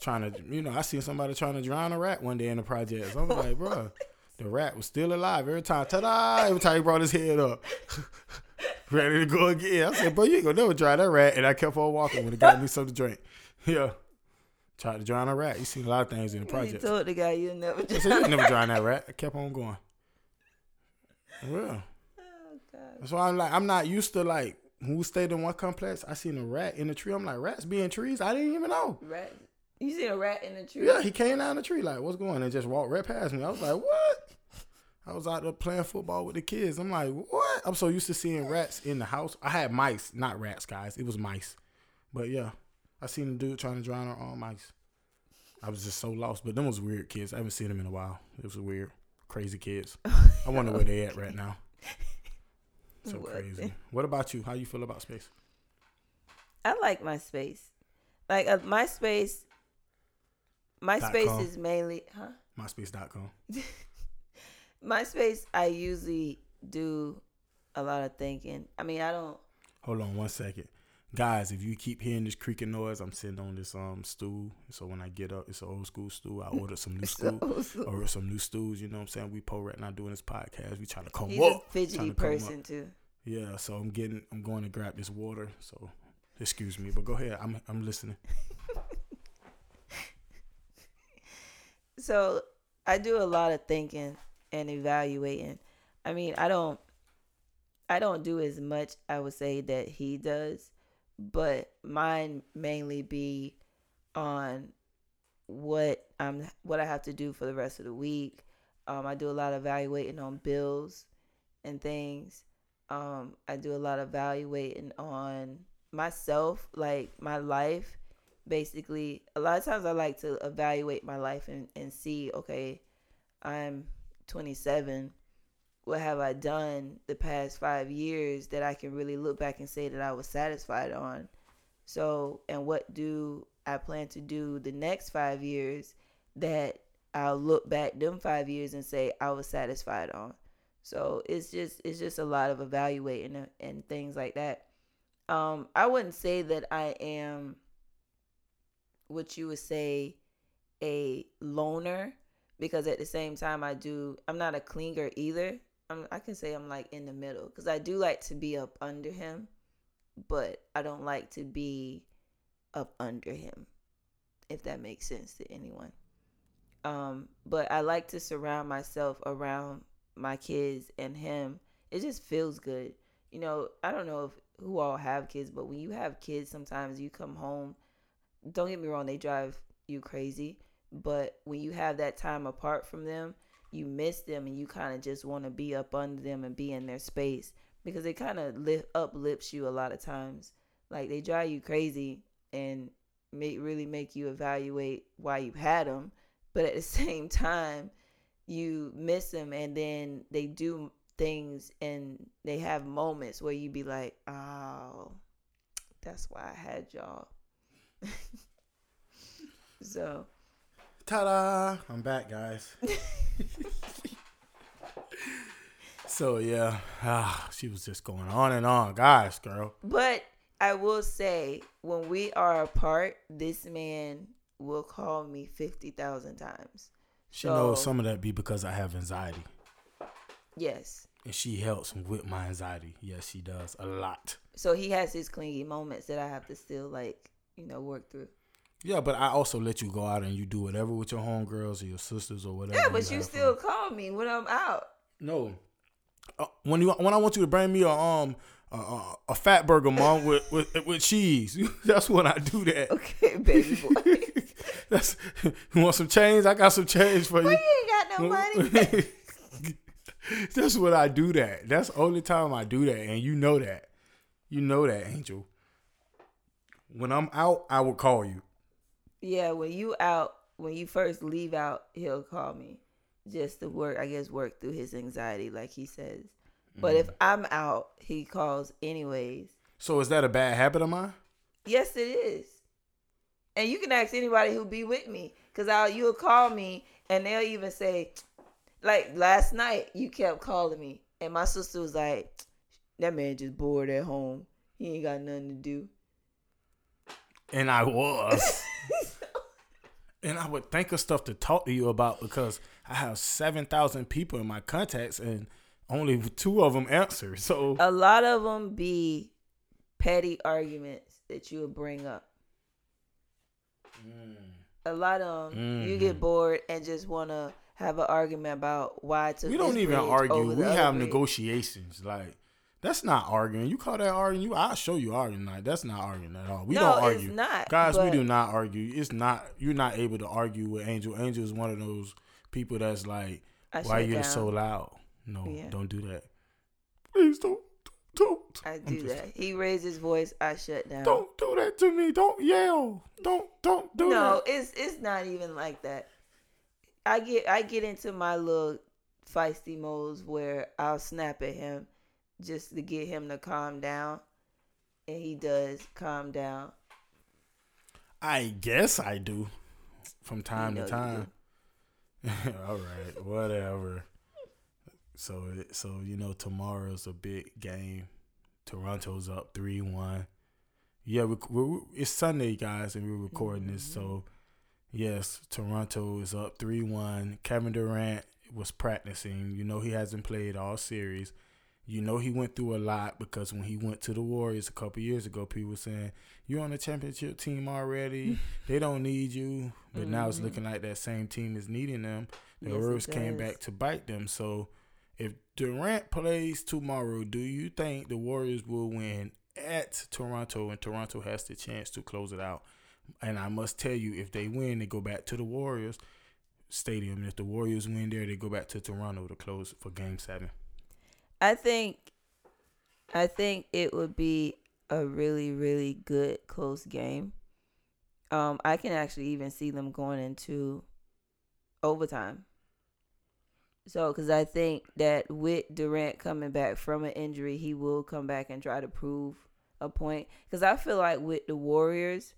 Trying to, you know, I seen somebody trying to drown a rat one day in the project. So I was like, bro, the rat was still alive every time. Ta-da! Every time he brought his head up, ready to go again. I said, bro, you ain't gonna never dry that rat. And I kept on walking when it got me something to drink. Yeah, tried to drown a rat. You seen a lot of things in the You project. told the guy you never. I said, you never drown that rat. I kept on going. Well, Oh God. that's why I'm like, I'm not used to like who stayed in one complex. I seen a rat in a tree. I'm like, rats be in trees. I didn't even know. Rat. You see a rat in the tree? Yeah, he came down the tree like, what's going on? And just walked right past me. I was like, what? I was out there playing football with the kids. I'm like, what? I'm so used to seeing rats in the house. I had mice, not rats, guys. It was mice. But yeah, I seen the dude trying to drown our own mice. I was just so lost. But them was weird kids. I haven't seen them in a while. It was weird, crazy kids. I wonder where they at right now. So What? crazy. What about you? How you feel about space? I like my space. Like uh, my space. My Dot space com. is mainly, huh? MySpace.com. My space. I usually do a lot of thinking. I mean, I don't. Hold on one second. Guys, if you keep hearing this creaking noise, I'm sitting on this um stool. So when I get up, it's an old school stool. I ordered some new stool. Ordered some new stools, you know what I'm saying? We po right now doing this podcast. We trying to come He's a up. fidgety to person too. Yeah, so I'm getting I'm going to grab this water. So excuse me, but go ahead. I'm I'm listening. So I do a lot of thinking and evaluating. I mean, I don't I don't do as much I would say that he does, but mine mainly be on what I'm what I have to do for the rest of the week. Um, I do a lot of evaluating on bills and things. Um, I do a lot of evaluating on myself, like my life. Basically, a lot of times I like to evaluate my life and, and see, okay, I'm 27. What have I done the past five years that I can really look back and say that I was satisfied on? So, and what do I plan to do the next five years that I'll look back them five years and say I was satisfied on? So it's just it's just a lot of evaluating and, and things like that. Um, I wouldn't say that I am what you would say a loner because at the same time I do I'm not a clinger either. I'm, I can say I'm like in the middle because I do like to be up under him, but I don't like to be up under him, if that makes sense to anyone. Um, but I like to surround myself around my kids and him. It just feels good. You know, I don't know if who all have kids, but when you have kids, sometimes you come home. Don't get me wrong, they drive you crazy, but when you have that time apart from them, you miss them and you kind of just want to be up under them and be in their space because it kind of lift uplifts you a lot of times. Like they drive you crazy and make really make you evaluate why you had them, but at the same time, you miss them and then they do things and they have moments where you be like, "Oh, that's why I had y'all." so, ta-da! I'm back, guys. so yeah, ah, she was just going on and on, guys, girl. But I will say, when we are apart, this man will call me fifty thousand times. She so, knows some of that be because I have anxiety. Yes. And she helps with my anxiety. Yes, she does a lot. So he has his clingy moments that I have to still like, you know, work through. Yeah, but I also let you go out and you do whatever with your homegirls or your sisters or whatever. Yeah, but you, you still fun. call me when I'm out. No, uh, when you when I want you to bring me a um a, a fat burger, mom, with, with with cheese. That's when I do that. Okay, baby boy. That's you want some change? I got some change for you. you ain't got no money. That's when I do that. That's the only time I do that, and you know that. You know that, Angel. When I'm out, I will call you. Yeah, when you out, when you first leave out, he'll call me just to work. I guess work through his anxiety, like he says. But mm. if I'm out, he calls anyways. So is that a bad habit of mine? Yes, it is. And you can ask anybody who be with me, cause I'll you'll call me and they'll even say, like last night you kept calling me, and my sister was like, that man just bored at home. He ain't got nothing to do. And I was. and I would think of stuff to talk to you about because I have seven thousand people in my contacts and only two of them answer. So a lot of them be petty arguments that you would bring up. Mm. A lot of them, mm. you get mm-hmm. bored and just want to have an argument about why to. We don't even argue. We have negotiations. Like that's not arguing. You call that arguing? You, I'll show you arguing. Like that's not arguing at all. We no, don't argue. not, guys. We do not argue. It's not. You're not able to argue with Angel. Angel is one of those people that's like, I why are you so loud? No, yeah. don't do that. Please don't. Don't. I do that. He raised his voice. I shut down. Don't do that to me. Don't yell. Don't don't do no, that. No, it's it's not even like that. I get I get into my little feisty modes where I'll snap at him just to get him to calm down, and he does calm down. I guess I do, from time you know to time. All right, whatever. So so you know tomorrow's a big game. Toronto's up three one. Yeah, we, we, it's Sunday, guys, and we're recording mm-hmm. this. So mm-hmm. yes, Toronto is up three one. Kevin Durant was practicing. You know he hasn't played all series. You know he went through a lot because when he went to the Warriors a couple years ago, people were saying you're on the championship team already. they don't need you, but mm-hmm. now it's mm-hmm. looking like that same team is needing them. The yes, Warriors came back to bite them. So if Durant plays tomorrow, do you think the Warriors will win at Toronto and Toronto has the chance to close it out? And I must tell you, if they win, they go back to the Warriors stadium. And if the Warriors win there, they go back to Toronto to close for game seven. I think I think it would be a really, really good close game. Um, I can actually even see them going into overtime. So, because I think that with Durant coming back from an injury, he will come back and try to prove a point. Because I feel like with the Warriors,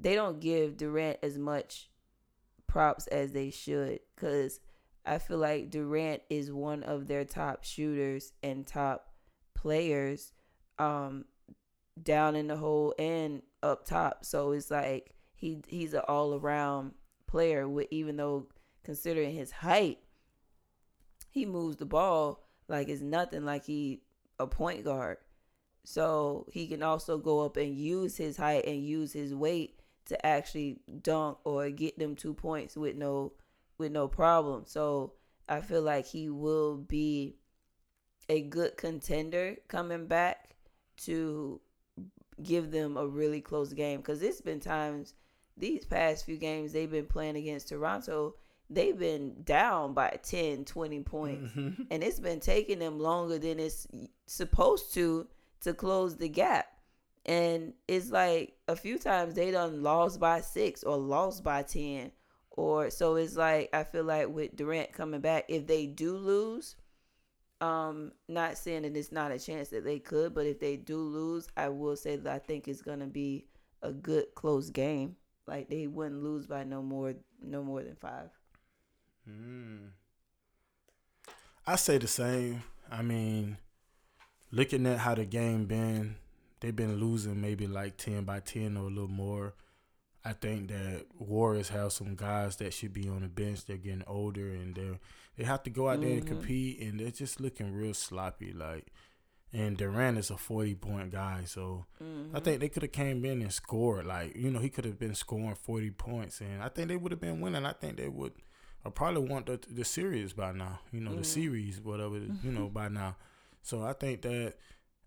they don't give Durant as much props as they should. Because I feel like Durant is one of their top shooters and top players um, down in the hole and up top. So it's like he he's an all around player with even though considering his height, he moves the ball like it's nothing like he a point guard. So he can also go up and use his height and use his weight to actually dunk or get them two points with no with no problem. So I feel like he will be a good contender coming back to give them a really close game because it's been times these past few games they've been playing against Toronto they've been down by 10 20 points mm-hmm. and it's been taking them longer than it's supposed to to close the gap and it's like a few times they done lost by six or lost by 10 or so it's like i feel like with durant coming back if they do lose um, not saying that it's not a chance that they could, but if they do lose, I will say that I think it's gonna be a good close game. Like they wouldn't lose by no more no more than five. Mm. I say the same. I mean, looking at how the game been, they've been losing maybe like ten by ten or a little more. I think that Warriors have some guys that should be on the bench. They're getting older and they they have to go out mm-hmm. there and mm-hmm. compete, and they're just looking real sloppy. Like, and Durant is a forty point guy, so mm-hmm. I think they could have came in and scored. Like, you know, he could have been scoring forty points, and I think they would have been winning. I think they would. I probably want the the series by now. You know, mm-hmm. the series, whatever. You know, by now. So I think that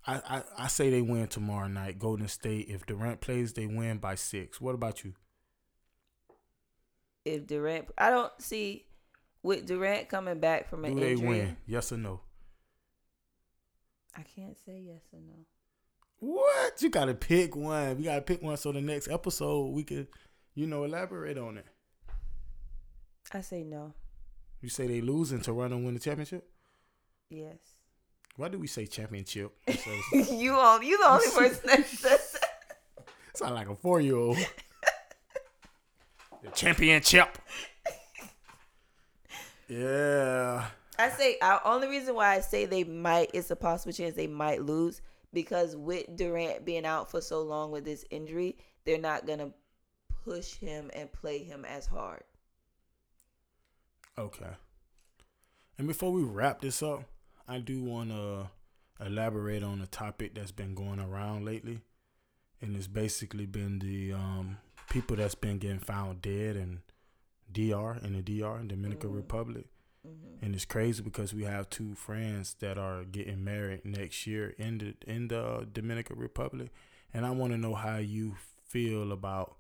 I, I, I say they win tomorrow night. Golden State. If Durant plays, they win by six. What about you? If Durant, I don't see with Durant coming back from an Do they injury. win? Yes or no? I can't say yes or no. What? You gotta pick one. We gotta pick one so the next episode we could, you know, elaborate on it. I say no. You say they lose and Toronto win the championship? Yes. Why do we say championship? you all you the only person that says that. Sound like a four year old. the championship. Yeah. I say our only reason why I say they might it's a possible chance they might lose because with Durant being out for so long with this injury, they're not gonna push him and play him as hard. Okay. And before we wrap this up, I do want to elaborate on a topic that's been going around lately, and it's basically been the um, people that's been getting found dead in DR in the DR, in Dominican mm-hmm. Republic. Mm-hmm. And it's crazy because we have two friends that are getting married next year in the in the Dominican Republic, and I want to know how you feel about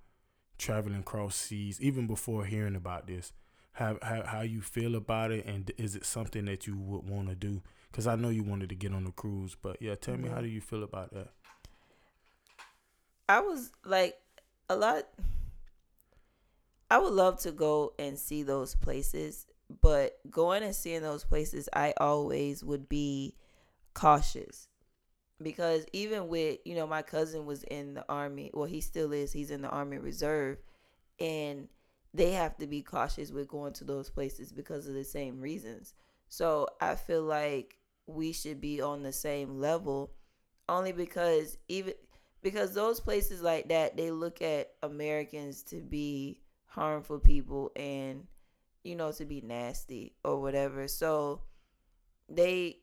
traveling cross seas even before hearing about this. How, how how you feel about it, and is it something that you would want to do? Because I know you wanted to get on the cruise, but yeah, tell me how mm-hmm. do you feel about that? I was like a lot. I would love to go and see those places, but going and seeing those places, I always would be cautious because even with you know my cousin was in the army well he still is he's in the army reserve and they have to be cautious with going to those places because of the same reasons so I feel like we should be on the same level only because even because those places like that they look at Americans to be harmful people and you know to be nasty or whatever. So they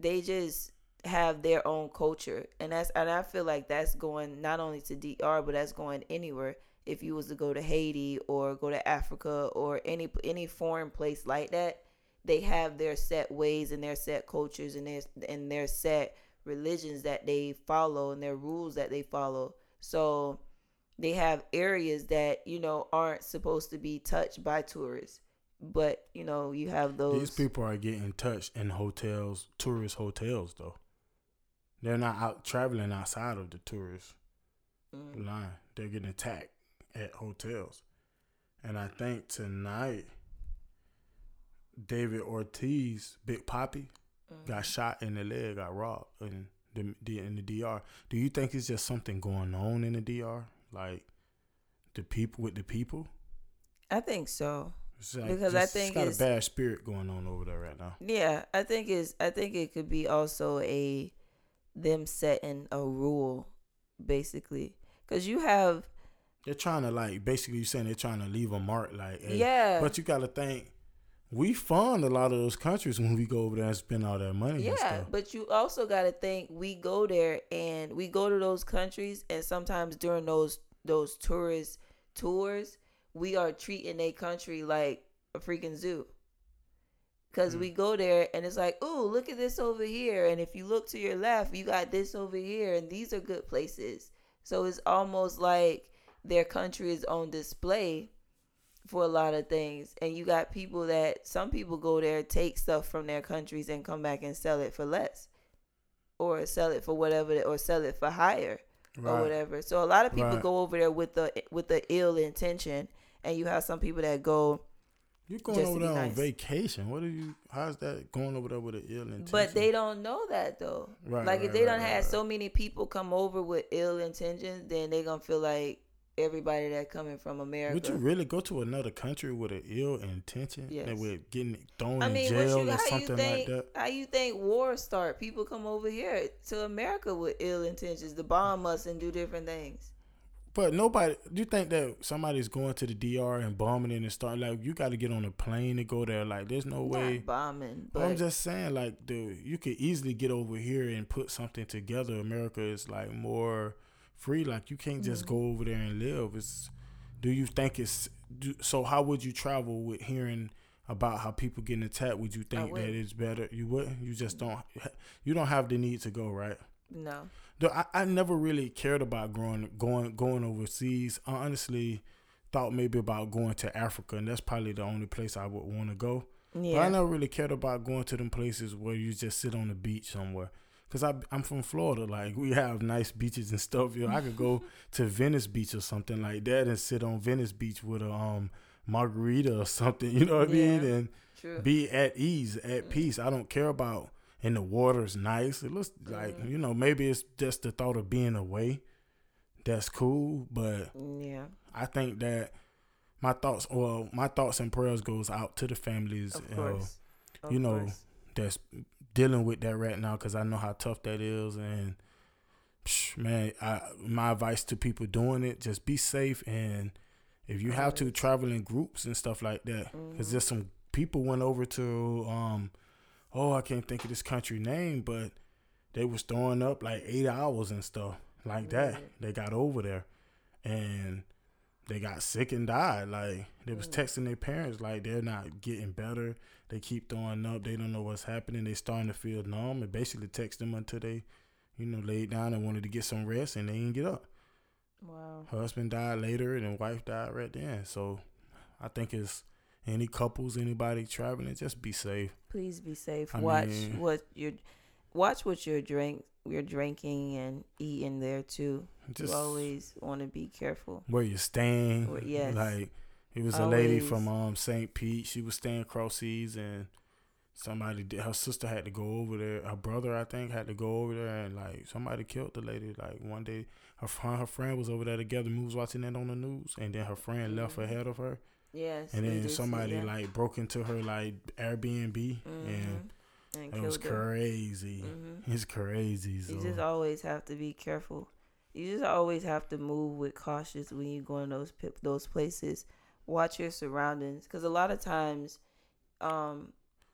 they just have their own culture and that's and I feel like that's going not only to DR but that's going anywhere if you was to go to Haiti or go to Africa or any any foreign place like that they have their set ways and their set cultures and their and their set religions that they follow and their rules that they follow. So they have areas that you know aren't supposed to be touched by tourists, but you know you have those. These people are getting touched in hotels, tourist hotels, though. they're not out traveling outside of the tourist Mm. line. They're getting attacked at hotels. And I think tonight David Ortiz, Big Papi, Mm. got shot in the leg, got robbed in the, the in the DR. Do you think it's just something going on in the DR? Like the people with the people? I think so. It's like Because I think it's got a bad spirit going on over there right now. Yeah, I think it's I think it could be also a them setting a rule basically cuz you have They're trying to like basically you saying they're trying to leave a mark like hey, yeah. But you gotta think we fund a lot of those countries when we go over there and spend all that money and yeah, but you also got to think we go there and we go to those countries and sometimes during those those tourist tours, we are treating a country like a freaking zoo. Cuz Mm. we go there and it's like, oh, look at this over here." And if you look to your left, you got this over here and these are good places. So it's almost like their country is on display for a lot of things. And you got people that some people go there, take stuff from their countries and come back and sell it for less. Or sell it for whatever or sell it for higher or whatever. So a lot of people Right. go over there with the with the ill intention and you have some people that go You're going over there on vacation. What are you? How's that going over there with an ill intention? But they don't know that though. Right, like if they right, don't right, have right. so many people come over with ill intentions, then they gonna feel like everybody that coming from America. Would you really go to another country with an ill intention? Yes. That with getting thrown I in jail you, or something think like that? how you think wars start? People come over here to America with ill intentions to bomb us and do different things. But nobody. Do you think that somebody's going to the DR and bombing it and start like you got to get on a plane to go there? Like, there's no way. Bombing, But but I'm just saying, like, dude, you could easily get over here and put something together. America is like more free. Like, you can't just Mm-hmm. go over there and live. It's. Do you think it's do, so? How would you travel with hearing about how people getting attacked? Would you think that it's better? You would. You just don't. You don't have the need to go, right? no. I, I never really cared about growing going going overseas. I honestly thought maybe about going to Africa, and that's probably the only place I would want to go. Yeah. But I never really cared about going to them places where you just sit on the beach somewhere. Cause I I'm from Florida, like we have nice beaches and stuff. You know, I could go to Venice Beach or something like that and sit on Venice Beach with a um margarita or something. You know what I mean? And True. be at ease, at peace. I don't care about and the water's nice. It looks like Mm-hmm. you know maybe it's just the thought of being away. That's cool, but yeah. I think that my thoughts, well, my thoughts and prayers goes out to the families. Of uh, course. Of you know, course. that's dealing with that right now because I know how tough that is. And psh, man, I, my advice to people doing it: just be safe, and if you have to travel in groups and stuff like that, because there's some people went over to, um, oh, I can't think of this country name, but they was throwing up like eight hours and stuff like that. They got over there, and they got sick and died. Like they was Mm. texting their parents like they're not getting better. They keep throwing up. They don't know what's happening. They starting to feel numb and basically text them until they, you know, laid down and wanted to get some rest and they didn't get up. Wow. Husband died later and then wife died right then. So I think it's any couples, anybody traveling, just be safe. Please be safe. I watch mean- what you're watch what you're drink you're drinking and eating there too. Just you always want to be careful. where you're staying. Where- yes. Like it was a lady from um St. Pete. She was staying across seas and somebody did her sister had to go over there. Her brother I think had to go over there and like somebody killed the lady. Like one day her friend her friend was over there together. We was watching that on the news and then her friend left Mhm. ahead of her Yes. and then somebody like broke into her like Airbnb and Mhm. and it was crazy. Mhm. It's crazy. So. You just always have to be careful. You just always have to move with cautious when you go in those those places. Watch your surroundings, because a lot of times, um,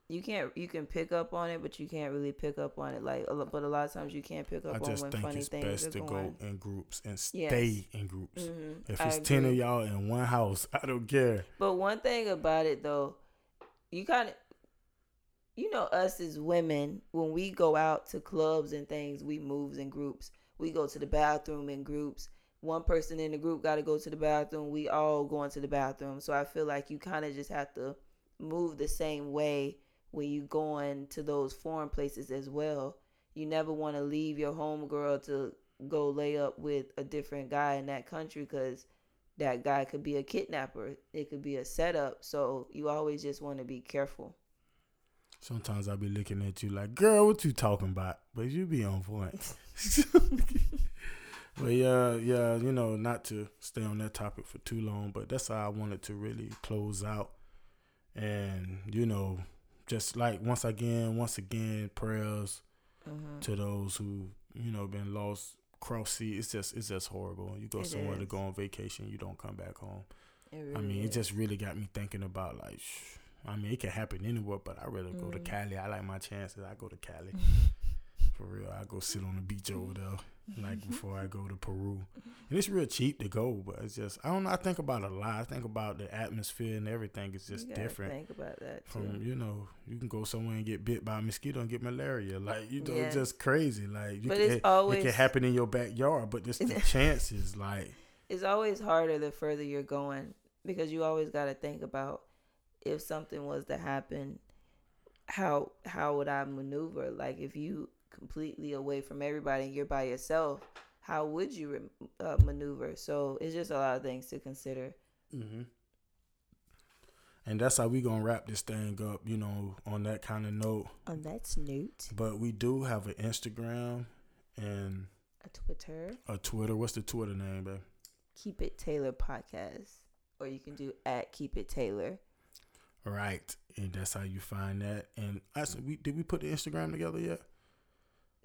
you can't you can pick up on it, but you can't really pick up on it. Like, but a lot of times you can't pick up I on just when think funny it's things best to going. go in groups and Yes. stay in groups. Mhm, If it's ten of y'all in one house, I don't care. But one thing about it though, you kind of, you know, us as women, when we go out to clubs and things, we moves in groups. We go to the bathroom in groups. One person in the group got to go to the bathroom. We all going to the bathroom. So I feel like you kind of just have to move the same way when you going to those foreign places as well. you never want to leave your homegirl to go lay up with a different guy in that country because that guy could be a kidnapper. It could be a setup. So you always just want to be careful. Sometimes I'll be looking at you like, girl, what you talking about? But you be on point. but yeah, yeah, you know, not to stay on that topic for too long, but that's how I wanted to really close out. And, you know, just like once again, once again, prayers mm-hmm. to those who, you know, been lost cross sea. It's just it's just horrible. You go it somewhere is. to go on vacation, you don't come back home. Really I mean, is. it just really got me thinking about like, I mean, it can happen anywhere, but I rather mm. go to mm. Cali. I like my chances. I go to Cali. For real, I go sit on the beach over there like mm-hmm. before I go to Peru. And it's real cheap to go, but it's just I don't know. I think about it a lot. I think about the atmosphere and everything. It's just different. Think about that too. From you know, you can go somewhere and get bit by a mosquito and get malaria. Like you know, yeah. just crazy. Like you but can, it's it, always, it can happen in your backyard, but just the chances like it's always harder the further you're going because you always got to think about if something was to happen how how would I maneuver? Like if you completely away from everybody and you're by yourself, how would you uh, maneuver? So it's just a lot of things to consider. Mm-hmm. And that's how we gonna wrap this thing up, you know, on that kind of note. On that note. But we do have an Instagram and a Twitter. A Twitter. What's the Twitter name, babe? Keep It Taylor Podcast, or you can do at Keep It Taylor. Right, and that's how you find that. And I said, we did we put the Instagram together yet?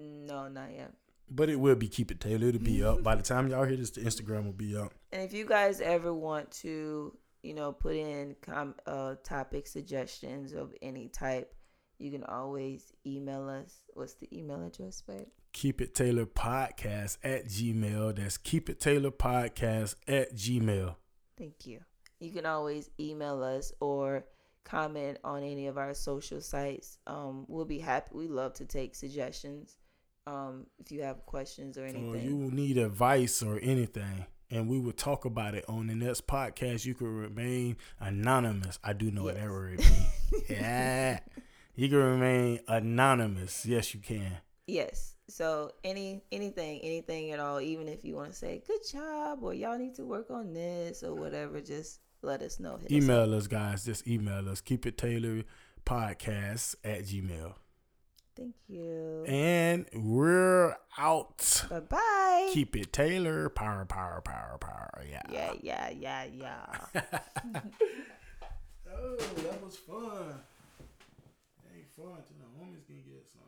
No, not yet. But it will be keep it Taylor. It'll be up by the time y'all hear this. The Instagram will be up. And if you guys ever want to, you know, put in com- uh, topic suggestions of any type, you can always email us. What's the email address, babe? Keep it Taylor podcast at Gmail. That's keep it Taylor podcast at Gmail. Thank you. You can always email us or comment on any of our social sites. Um, we'll be happy. We love to take suggestions. Um, if you have questions or anything, or you need advice or anything, and we will talk about it on the next podcast. You can remain anonymous. I do know yes. what that word means. yeah, you can remain anonymous. Yes, you can. Yes. So any anything, anything at all, even if you want to say good job or y'all need to work on this or whatever, just let us know. Hit email us, us, guys. Just email us. Keep it Taylor podcast at Gmail. Thank you. And we're out. Bye bye. Keep it Taylor. Power, power, power, power. Yeah. Yeah, yeah, yeah, yeah. oh, that was fun. Ain't fun till the homies can get some.